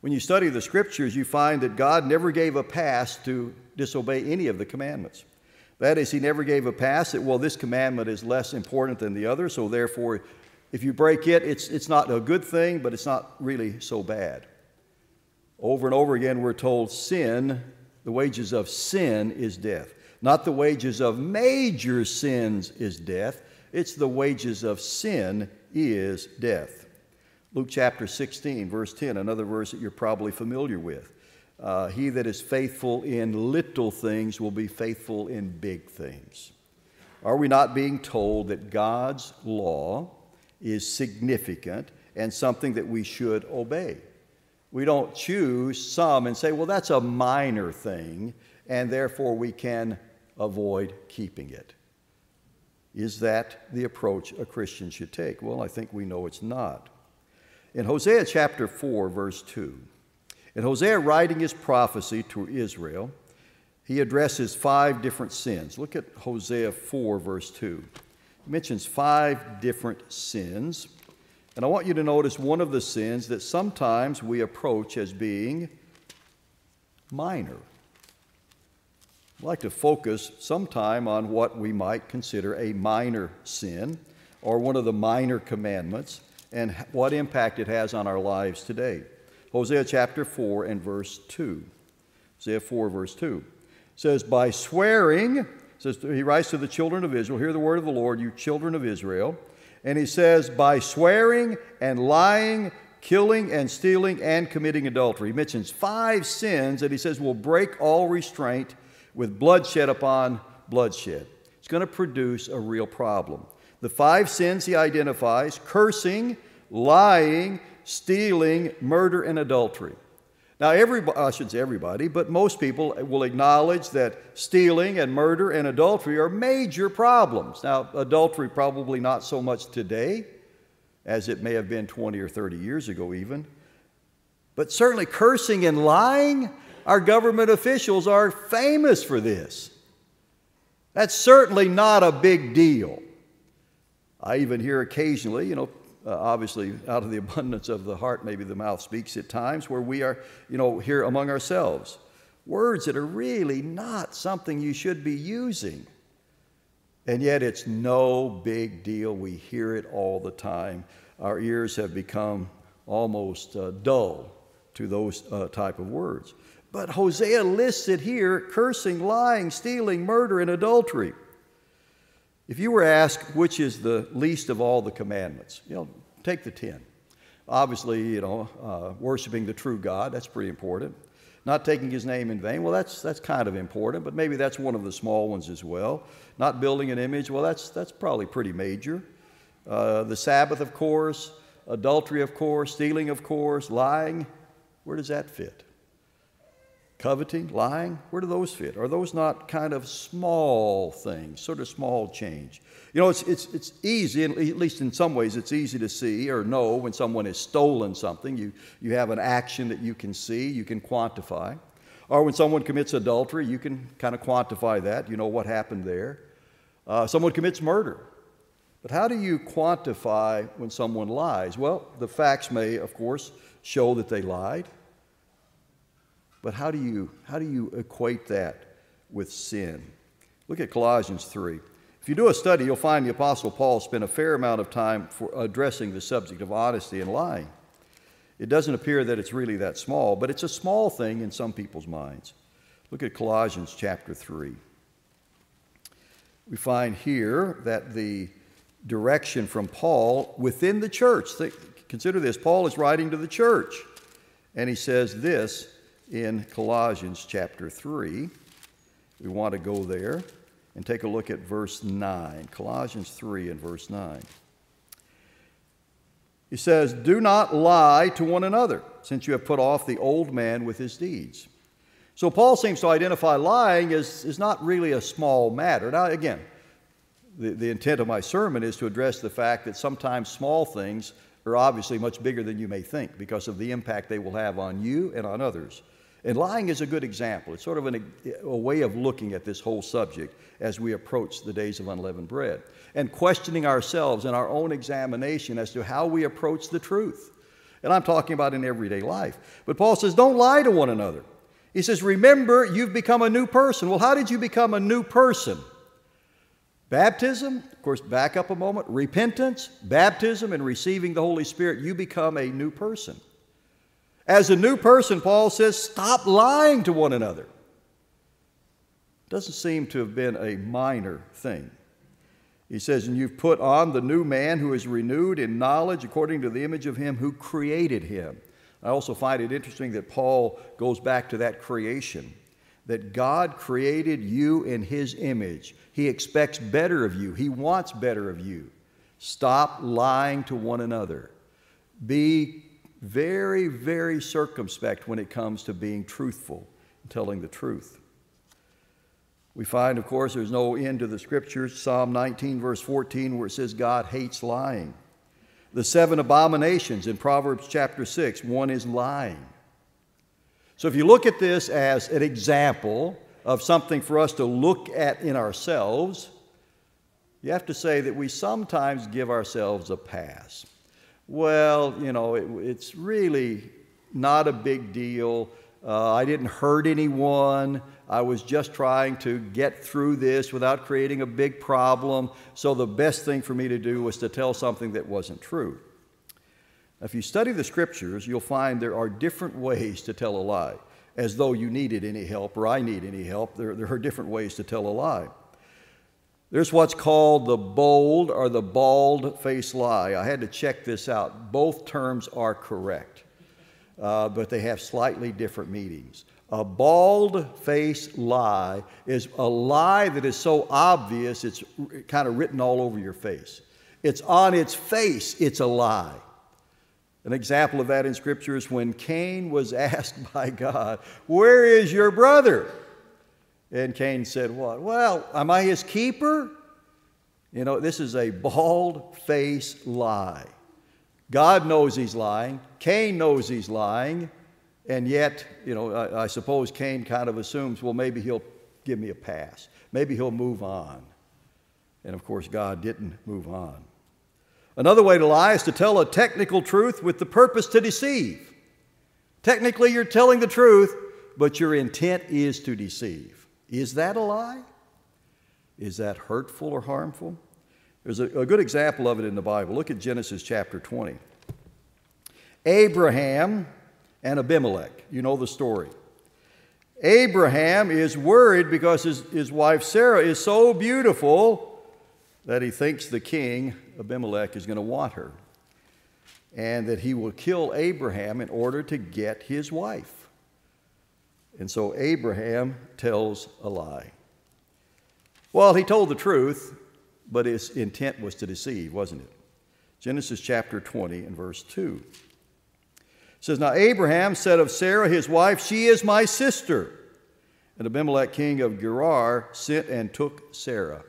When you study the scriptures, you find that God never gave a pass to disobey any of the commandments. That is, He never gave a pass that, well, this commandment is less important than the other, so therefore if you break it, it's, it's not a good thing, but it's not really so bad. Over and over again, we're told sin, the wages of sin is death. Not the wages of major sins is death, it's the wages of sin is death. Luke chapter 16, verse 10, another verse that you're probably familiar with. Uh, he that is faithful in little things will be faithful in big things. Are we not being told that God's law is significant and something that we should obey? We don't choose some and say, well, that's a minor thing, and therefore we can avoid keeping it. Is that the approach a Christian should take? Well, I think we know it's not. In Hosea chapter 4, verse 2, in Hosea writing his prophecy to Israel, he addresses five different sins. Look at Hosea 4, verse 2. He mentions five different sins. And I want you to notice one of the sins that sometimes we approach as being minor. I'd like to focus sometime on what we might consider a minor sin or one of the minor commandments and what impact it has on our lives today. Hosea chapter 4 and verse 2. Hosea 4, verse 2 says, By swearing, says he writes to the children of Israel, hear the word of the Lord, you children of Israel. And he says, By swearing and lying, killing and stealing and committing adultery. He mentions five sins that he says will break all restraint with bloodshed upon bloodshed. It's going to produce a real problem. The five sins he identifies cursing, lying, stealing, murder, and adultery. Now, everybody, I should say everybody, but most people will acknowledge that stealing and murder and adultery are major problems. Now, adultery probably not so much today as it may have been 20 or 30 years ago, even. But certainly, cursing and lying, our government officials are famous for this. That's certainly not a big deal. I even hear occasionally, you know, uh, obviously out of the abundance of the heart, maybe the mouth speaks at times, where we are, you know, here among ourselves. Words that are really not something you should be using. And yet it's no big deal. We hear it all the time. Our ears have become almost uh, dull to those uh, type of words. But Hosea lists it here cursing, lying, stealing, murder, and adultery. If you were asked which is the least of all the commandments, you know, take the 10. Obviously, you know, uh, worshiping the true God, that's pretty important. Not taking his name in vain, well, that's, that's kind of important, but maybe that's one of the small ones as well. Not building an image, well, that's, that's probably pretty major. Uh, the Sabbath, of course, adultery, of course, stealing, of course, lying, where does that fit? Coveting, lying, where do those fit? Are those not kind of small things, sort of small change? You know, it's, it's, it's easy, at least in some ways, it's easy to see or know when someone has stolen something. You, you have an action that you can see, you can quantify. Or when someone commits adultery, you can kind of quantify that. You know what happened there. Uh, someone commits murder. But how do you quantify when someone lies? Well, the facts may, of course, show that they lied. But how do you, how do you equate that with sin? Look at Colossians 3. If you do a study, you'll find the Apostle Paul spent a fair amount of time for addressing the subject of honesty and lying. It doesn't appear that it's really that small, but it's a small thing in some people's minds. Look at Colossians chapter 3. We find here that the direction from Paul within the church, consider this Paul is writing to the church, and he says this in Colossians chapter 3. We want to go there and take a look at verse 9. Colossians 3 and verse 9. He says, Do not lie to one another, since you have put off the old man with his deeds. So Paul seems to identify lying as, as not really a small matter. Now, again, the, the intent of my sermon is to address the fact that sometimes small things are obviously much bigger than you may think because of the impact they will have on you and on others. And lying is a good example. It's sort of an, a way of looking at this whole subject as we approach the days of unleavened bread and questioning ourselves in our own examination as to how we approach the truth. And I'm talking about in everyday life. But Paul says, don't lie to one another. He says, remember, you've become a new person. Well, how did you become a new person? Baptism, of course, back up a moment. Repentance, baptism, and receiving the Holy Spirit, you become a new person. As a new person, Paul says, stop lying to one another. Doesn't seem to have been a minor thing. He says, And you've put on the new man who is renewed in knowledge according to the image of him who created him. I also find it interesting that Paul goes back to that creation, that God created you in his image. He expects better of you, he wants better of you. Stop lying to one another. Be very, very circumspect when it comes to being truthful and telling the truth. We find, of course, there's no end to the scriptures. Psalm 19, verse 14, where it says God hates lying. The seven abominations in Proverbs chapter 6, one is lying. So if you look at this as an example of something for us to look at in ourselves, you have to say that we sometimes give ourselves a pass. Well, you know, it, it's really not a big deal. Uh, I didn't hurt anyone. I was just trying to get through this without creating a big problem. So the best thing for me to do was to tell something that wasn't true. If you study the scriptures, you'll find there are different ways to tell a lie, as though you needed any help or I need any help. There, there are different ways to tell a lie. There's what's called the bold or the bald face lie. I had to check this out. Both terms are correct uh, but they have slightly different meanings. A bald face lie is a lie that is so obvious it's kind of written all over your face. It's on its face, it's a lie. An example of that in Scripture is when Cain was asked by God, Where is your brother? And Cain said, What? Well, am I his keeper? You know, this is a bald faced lie. God knows he's lying. Cain knows he's lying. And yet, you know, I, I, suppose Cain kind of assumes, well, maybe he'll give me a pass. Maybe he'll move on. And of course, God didn't move on. Another way to lie is to tell a technical truth with the purpose to deceive. Technically, you're telling the truth, but your intent is to deceive. Is that a lie? Is that hurtful or harmful? There's a, a good example of it in the Bible. Look at Genesis chapter 20. Abraham and Abimelech. You know the story. Abraham is worried because his, his wife Sarah is so beautiful that he thinks the king, Abimelech, is going to want her and that he will kill Abraham in order to get his wife. And so Abraham tells a lie. Well, he told the truth, but his intent was to deceive, wasn't it? Genesis chapter 20 and verse 2. It says, Now Abraham said of Sarah his wife, She is my sister. And Abimelech, king of Gerar, sent and took Sarah.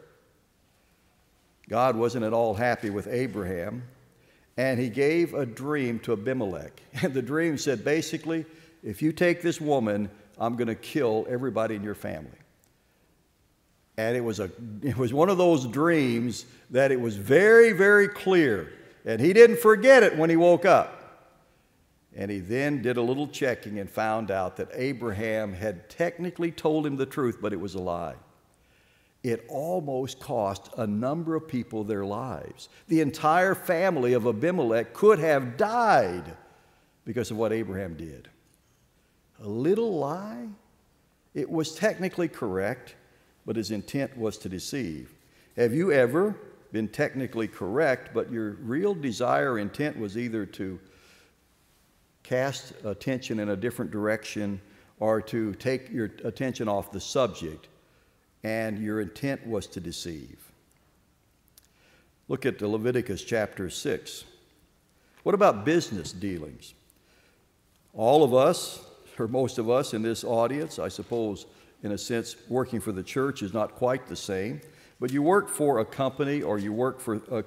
God wasn't at all happy with Abraham, and he gave a dream to Abimelech. And the dream said basically, if you take this woman, I'm going to kill everybody in your family. And it was, a, it was one of those dreams that it was very, very clear. And he didn't forget it when he woke up. And he then did a little checking and found out that Abraham had technically told him the truth, but it was a lie. It almost cost a number of people their lives. The entire family of Abimelech could have died because of what Abraham did. A little lie? It was technically correct, but his intent was to deceive. Have you ever been technically correct, but your real desire intent was either to cast attention in a different direction or to take your attention off the subject, and your intent was to deceive? Look at Leviticus chapter 6. What about business dealings? All of us, or most of us in this audience, I suppose, in a sense, working for the church is not quite the same, but you work for a company or you work for a,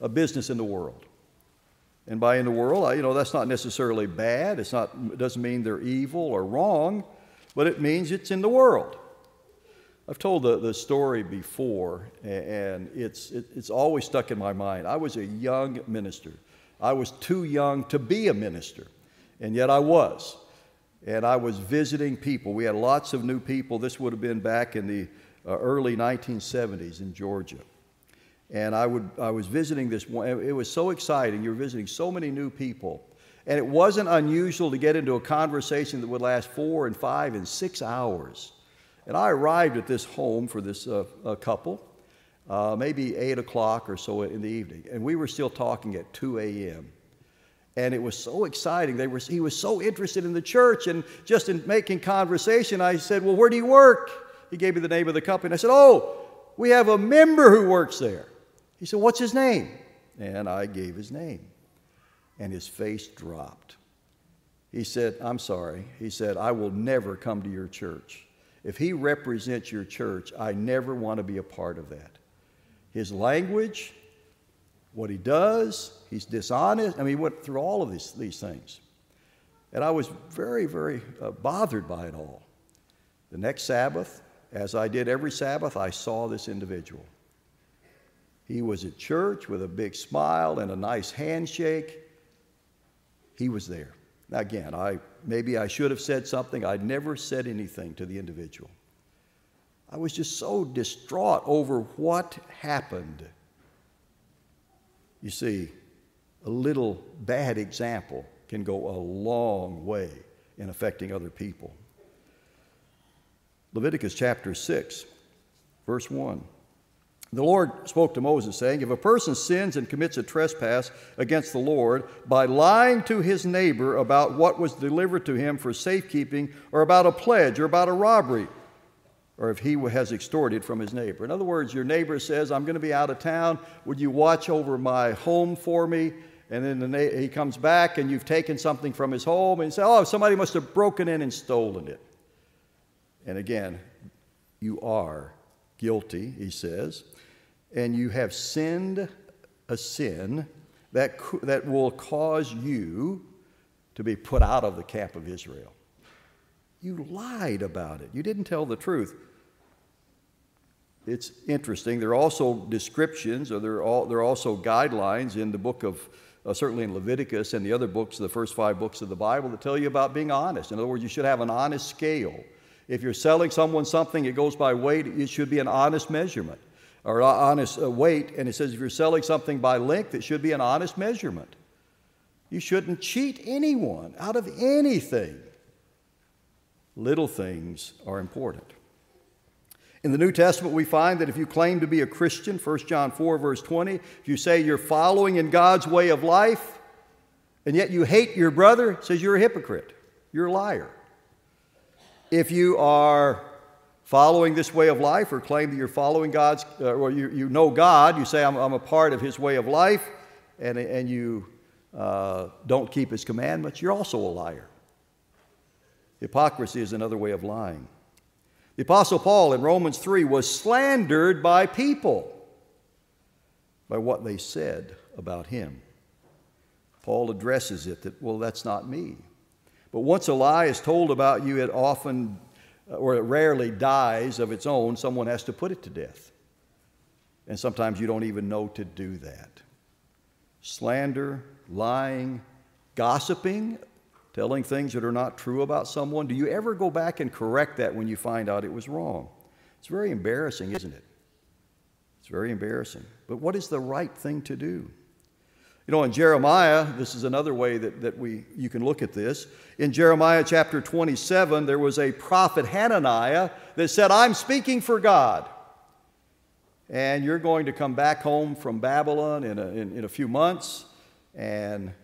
a business in the world. And by in the world, I, you know, that's not necessarily bad. It's not, it doesn't mean they're evil or wrong, but it means it's in the world. I've told the, the story before, and it's, it, it's always stuck in my mind. I was a young minister. I was too young to be a minister, and yet I was and I was visiting people. We had lots of new people. This would have been back in the uh, early 1970s in Georgia. And I, would, I was visiting this one. It was so exciting. You were visiting so many new people. And it wasn't unusual to get into a conversation that would last four and five and six hours. And I arrived at this home for this uh, couple. uh, maybe 8 o'clock or so in the evening. And we were still talking at 2 a.m. And it was so exciting. They were, he was so interested in the church and just in making conversation. I said, Well, where do you work? He gave me the name of the company. I said, Oh, we have a member who works there. He said, What's his name? And I gave his name. And his face dropped. He said, I'm sorry. He said, I will never come to your church. If he represents your church, I never want to be a part of that. His language, what he does, he's dishonest. I mean, he went through all of these, these things. And I was very, very uh, bothered by it all. The next Sabbath, as I did every Sabbath, I saw this individual. He was at church with a big smile and a nice handshake. He was there. Now, again, I, maybe I should have said something. I never said anything to the individual. I was just so distraught over what happened. You see, a little bad example can go a long way in affecting other people. Leviticus chapter 6, verse 1. The Lord spoke to Moses, saying, If a person sins and commits a trespass against the Lord by lying to his neighbor about what was delivered to him for safekeeping, or about a pledge, or about a robbery, or if he has extorted from his neighbor. In other words, your neighbor says, I'm going to be out of town. Would you watch over my home for me? And then the he comes back and you've taken something from his home and you say, Oh, somebody must have broken in and stolen it. And again, you are guilty, he says and you have sinned a sin that, that will cause you to be put out of the camp of Israel. You lied about it. You didn't tell the truth. It's interesting. There are also descriptions, or there are, all, there are also guidelines in the book of, uh, certainly in Leviticus and the other books, the first five books of the Bible, that tell you about being honest. In other words, you should have an honest scale. If you're selling someone something, it goes by weight, it should be an honest measurement or honest uh, weight. And it says if you're selling something by length, it should be an honest measurement. You shouldn't cheat anyone out of anything. Little things are important. In the New Testament, we find that if you claim to be a Christian, 1 John 4, verse 20, if you say you're following in God's way of life, and yet you hate your brother, says you're a hypocrite. You're a liar. If you are following this way of life or claim that you're following God's, uh, or you, you know God, you say, I'm, I'm a part of His way of life, and, and you uh, don't keep His commandments, you're also a liar. Hypocrisy is another way of lying. The Apostle Paul in Romans 3 was slandered by people by what they said about him. Paul addresses it that, well, that's not me. But once a lie is told about you, it often uh, or it rarely dies of its own, someone has to put it to death. And sometimes you don't even know to do that. Slander, lying, gossiping, telling things that are not true about someone. Do you ever go back and correct that when you find out it was wrong? It's very embarrassing, isn't it? It's very embarrassing. But what is the right thing to do? You know, in Jeremiah, this is another way that, that we, you can look at this. In Jeremiah chapter 27, there was a prophet Hananiah that said, I'm speaking for God. And you're going to come back home from Babylon in a, in, in a few months. And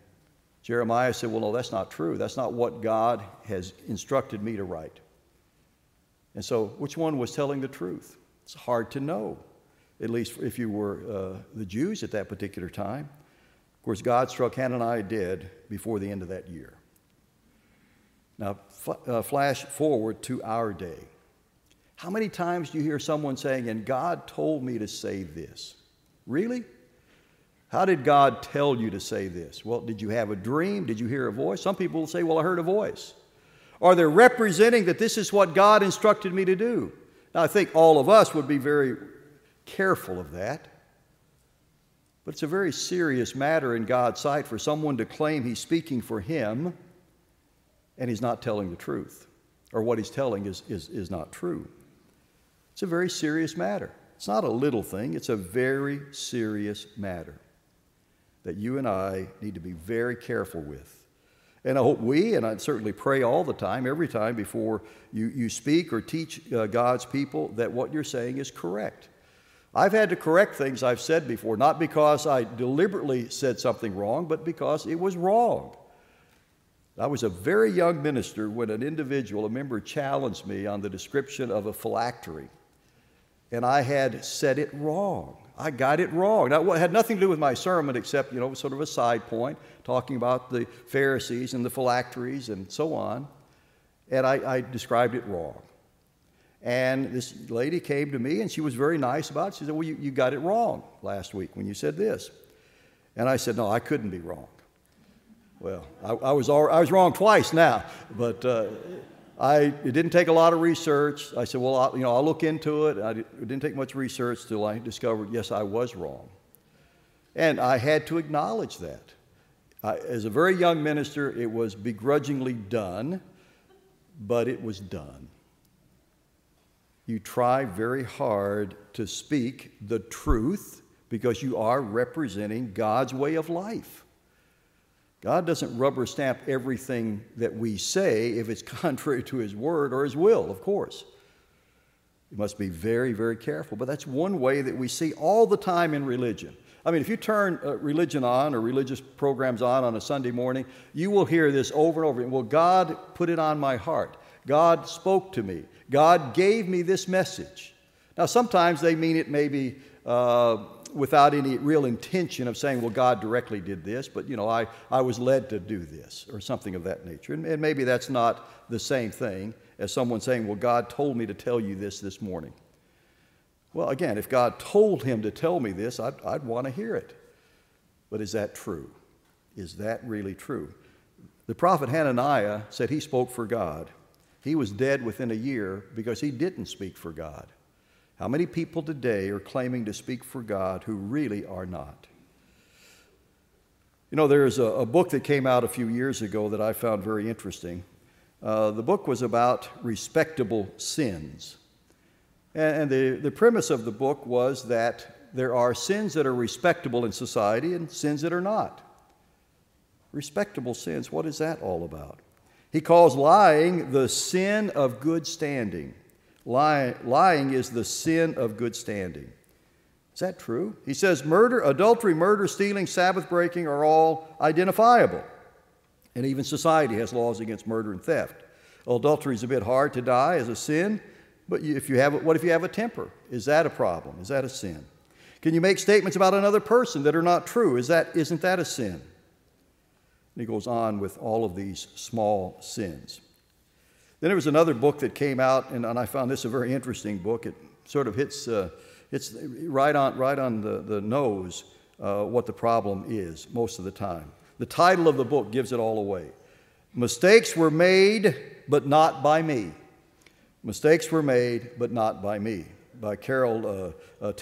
Jeremiah said, Well, no, that's not true. That's not what God has instructed me to write. And so, which one was telling the truth? It's hard to know, at least if you were uh, the Jews at that particular time. Of course, God struck Hananiah dead before the end of that year. Now, uh, flash forward to our day. How many times do you hear someone saying, and God told me to say this? Really? How did God tell you to say this? Well, did you have a dream? Did you hear a voice? Some people will say, well, I heard a voice. Are they representing that this is what God instructed me to do? Now, I think all of us would be very careful of that. But it's a very serious matter in God's sight for someone to claim he's speaking for him and he's not telling the truth, or what he's telling is, is, is not true. It's a very serious matter. It's not a little thing, it's a very serious matter that you and I need to be very careful with. And I hope we, and I certainly pray all the time, every time before you, you speak or teach uh, God's people, that what you're saying is correct. I've had to correct things I've said before, not because I deliberately said something wrong, but because it was wrong. I was a very young minister when an individual, a member, challenged me on the description of a phylactery. And I had said it wrong. I got it wrong. Now, it had nothing to do with my sermon except, you know, sort of a side point, talking about the Pharisees and the phylacteries and so on. And I, I described it wrong. And this lady came to me and she was very nice about it. She said, Well, you, you got it wrong last week when you said this. And I said, No, I couldn't be wrong. Well, I, I was, I was wrong twice now, but uh, I, it didn't take a lot of research. I said, Well, I, you know, I'll look into it. I, it didn't take much research till I discovered, yes, I was wrong. And I had to acknowledge that. I, as a very young minister, it was begrudgingly done, but it was done you try very hard to speak the truth because you are representing God's way of life. God doesn't rubber stamp everything that we say if it's contrary to His word or His will, of course. You must be very, very careful. But that's one way that we see all the time in religion. I mean, if you turn uh, religion on or religious programs on on a Sunday morning, you will hear this over and over. again. Well, God put it on my heart. God spoke to me. God gave me this message. Now, sometimes they mean it maybe uh, without any real intention of saying, well, God directly did this, but, you know, I, I was led to do this, or something of that nature. And, and maybe that's not the same thing as someone saying, well, God told me to tell you this this morning. Well, again, if God told him to tell me this, I'd, I'd want to hear it. But is that true? Is that really true? The prophet Hananiah said he spoke for God. He was dead within a year because he didn't speak for God. How many people today are claiming to speak for God who really are not? You know, there's a, a book that came out a few years ago that I found very interesting. Uh, the book was about respectable sins. And, and the, the premise of the book was that there are sins that are respectable in society and sins that are not. Respectable sins, what is that all about? He calls lying the sin of good standing. Lying, lying is the sin of good standing. Is that true? He says murder, adultery, murder, stealing, Sabbath breaking are all identifiable. And even society has laws against murder and theft. Adultery is a bit hard to die as a sin, but if you have, what if you have a temper? Is that a problem? Is that a sin? Can you make statements about another person that are not true? Is that, isn't that a sin? And he goes on with all of these small sins. Then there was another book that came out, and, and I found this a very interesting book. It sort of hits, uh, it's right on, right on the, the nose uh, what the problem is most of the time. The title of the book gives it all away. Mistakes were made, but not by me. Mistakes were made, but not by me, by Carol uh, uh,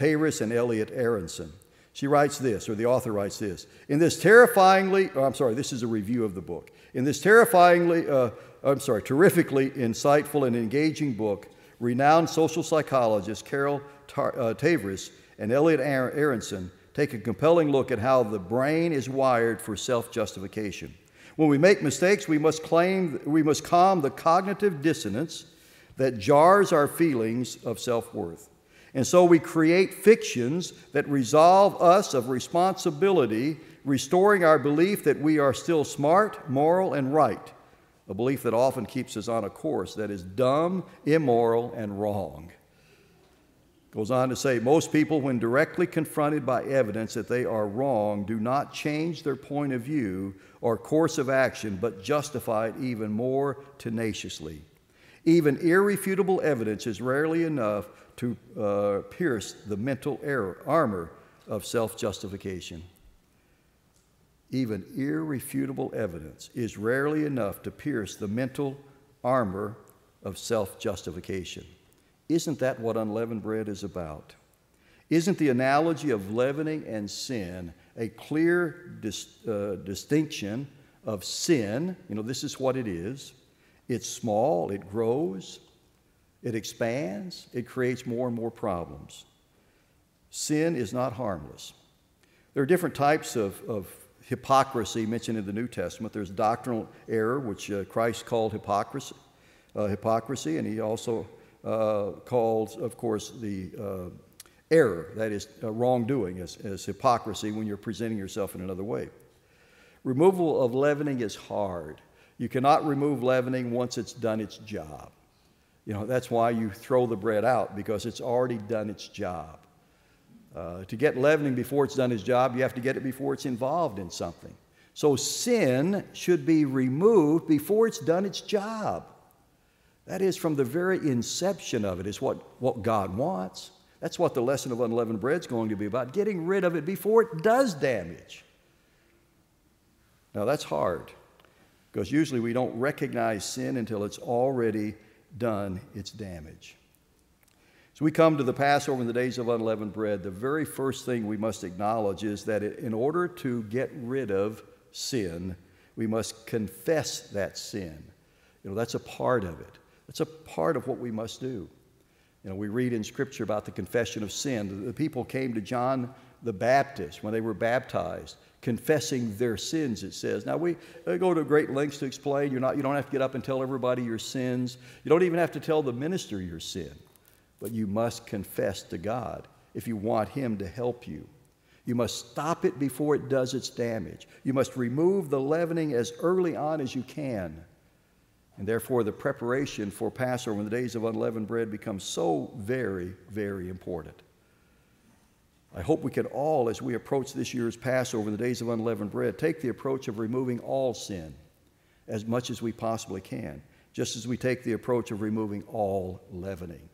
and Elliot Aronson. She writes this, or the author writes this. In this terrifyingly, oh, I'm sorry, this is a review of the book. In this terrifyingly, uh, I'm sorry, terrifically insightful and engaging book, renowned social psychologists Carol Tar- uh, Tavris and Elliot Aronson take a compelling look at how the brain is wired for self justification. When we make mistakes, we must claim, we must calm the cognitive dissonance that jars our feelings of self worth. And so we create fictions that resolve us of responsibility, restoring our belief that we are still smart, moral, and right, a belief that often keeps us on a course that is dumb, immoral, and wrong. Goes on to say most people, when directly confronted by evidence that they are wrong, do not change their point of view or course of action, but justify it even more tenaciously. Even irrefutable evidence is rarely enough to uh, pierce the mental error, armor of self justification. Even irrefutable evidence is rarely enough to pierce the mental armor of self justification. Isn't that what unleavened bread is about? Isn't the analogy of leavening and sin a clear dis, uh, distinction of sin? You know, this is what it is. It's small, it grows, it expands, it creates more and more problems. Sin is not harmless. There are different types of, of hypocrisy mentioned in the New Testament. There's doctrinal error, which uh, Christ called hypocrisy, uh, hypocrisy, and he also uh, calls, of course, the uh, error, that is, uh, wrongdoing, as, as hypocrisy when you're presenting yourself in another way. Removal of leavening is hard. You cannot remove leavening once it's done its job. You know, that's why you throw the bread out, because it's already done its job. Uh, to get leavening before it's done its job, you have to get it before it's involved in something. So sin should be removed before it's done its job. That is, from the very inception of it, is what, what God wants. That's what the lesson of unleavened bread is going to be about getting rid of it before it does damage. Now, that's hard because usually we don't recognize sin until it's already done its damage. We come to the Passover in the days of unleavened bread. The very first thing we must acknowledge is that in order to get rid of sin, we must confess that sin. You know, that's a part of it. That's a part of what we must do. You know, we read in Scripture about the confession of sin. The people came to John the Baptist when they were baptized, confessing their sins, it says. Now, we go to great lengths to explain. You're not, you don't have to get up and tell everybody your sins. You don't even have to tell the minister your sin, but you must confess to God if you want Him to help you. You must stop it before it does its damage. You must remove the leavening as early on as you can. And therefore, the preparation for Passover in the days of unleavened bread becomes so very, very important. I hope we can all, as we approach this year's Passover the days of unleavened bread, take the approach of removing all sin as much as we possibly can, just as we take the approach of removing all leavening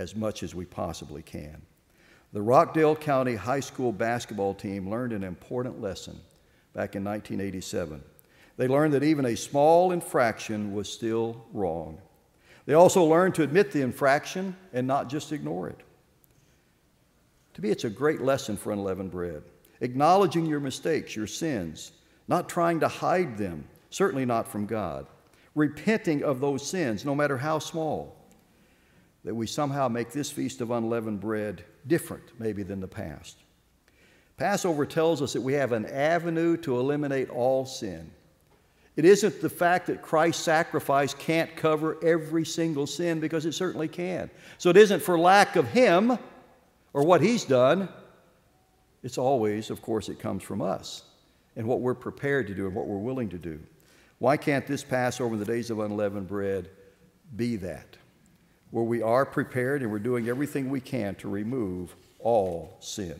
as much as we possibly can. The Rockdale County High School basketball team learned an important lesson back in 1987. They learned that even a small infraction was still wrong. They also learned to admit the infraction and not just ignore it. To me, it's a great lesson for unleavened bread. Acknowledging your mistakes, your sins, not trying to hide them, certainly not from God. Repenting of those sins, no matter how small. That we somehow make this feast of unleavened bread different, maybe, than the past. Passover tells us that we have an avenue to eliminate all sin. It isn't the fact that Christ's sacrifice can't cover every single sin, because it certainly can. So it isn't for lack of Him or what He's done. It's always, of course, it comes from us and what we're prepared to do and what we're willing to do. Why can't this Passover in the days of unleavened bread be that? Where we are prepared and we're doing everything we can to remove all sin.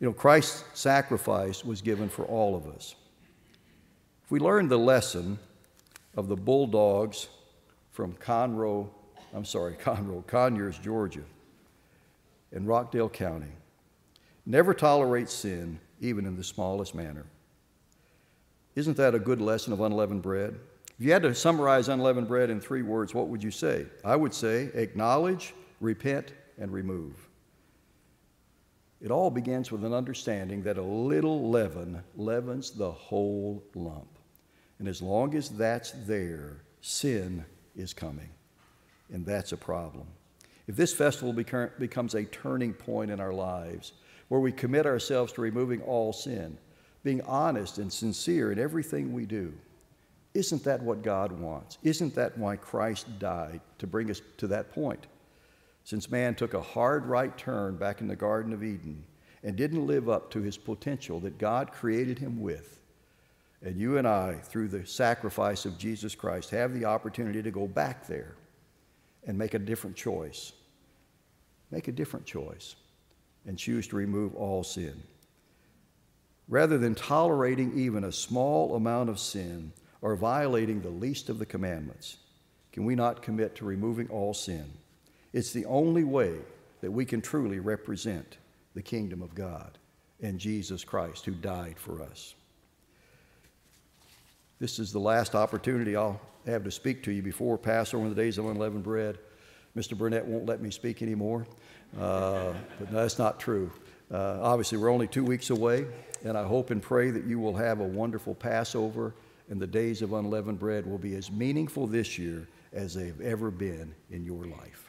You know, Christ's sacrifice was given for all of us. If we learn the lesson of the Bulldogs from Conroe, I'm sorry, Conroe, Conyers, Georgia, in Rockdale County, never tolerate sin, even in the smallest manner. Isn't that a good lesson of unleavened bread? If you had to summarize unleavened bread in three words, what would you say? I would say acknowledge, repent, and remove. It all begins with an understanding that a little leaven leavens the whole lump. And as long as that's there, sin is coming. And that's a problem. If this festival becomes a turning point in our lives where we commit ourselves to removing all sin, being honest and sincere in everything we do, isn't that what God wants? Isn't that why Christ died to bring us to that point? Since man took a hard right turn back in the Garden of Eden and didn't live up to his potential that God created him with, and you and I, through the sacrifice of Jesus Christ, have the opportunity to go back there and make a different choice. Make a different choice and choose to remove all sin. Rather than tolerating even a small amount of sin or violating the least of the commandments, can we not commit to removing all sin? It's the only way that we can truly represent the kingdom of God and Jesus Christ who died for us. This is the last opportunity I'll have to speak to you before Passover in the days of unleavened bread. Mr. Burnett won't let me speak anymore, uh, but that's not true. Uh, obviously, we're only two weeks away, and I hope and pray that you will have a wonderful Passover, and the days of unleavened bread will be as meaningful this year as they've ever been in your life.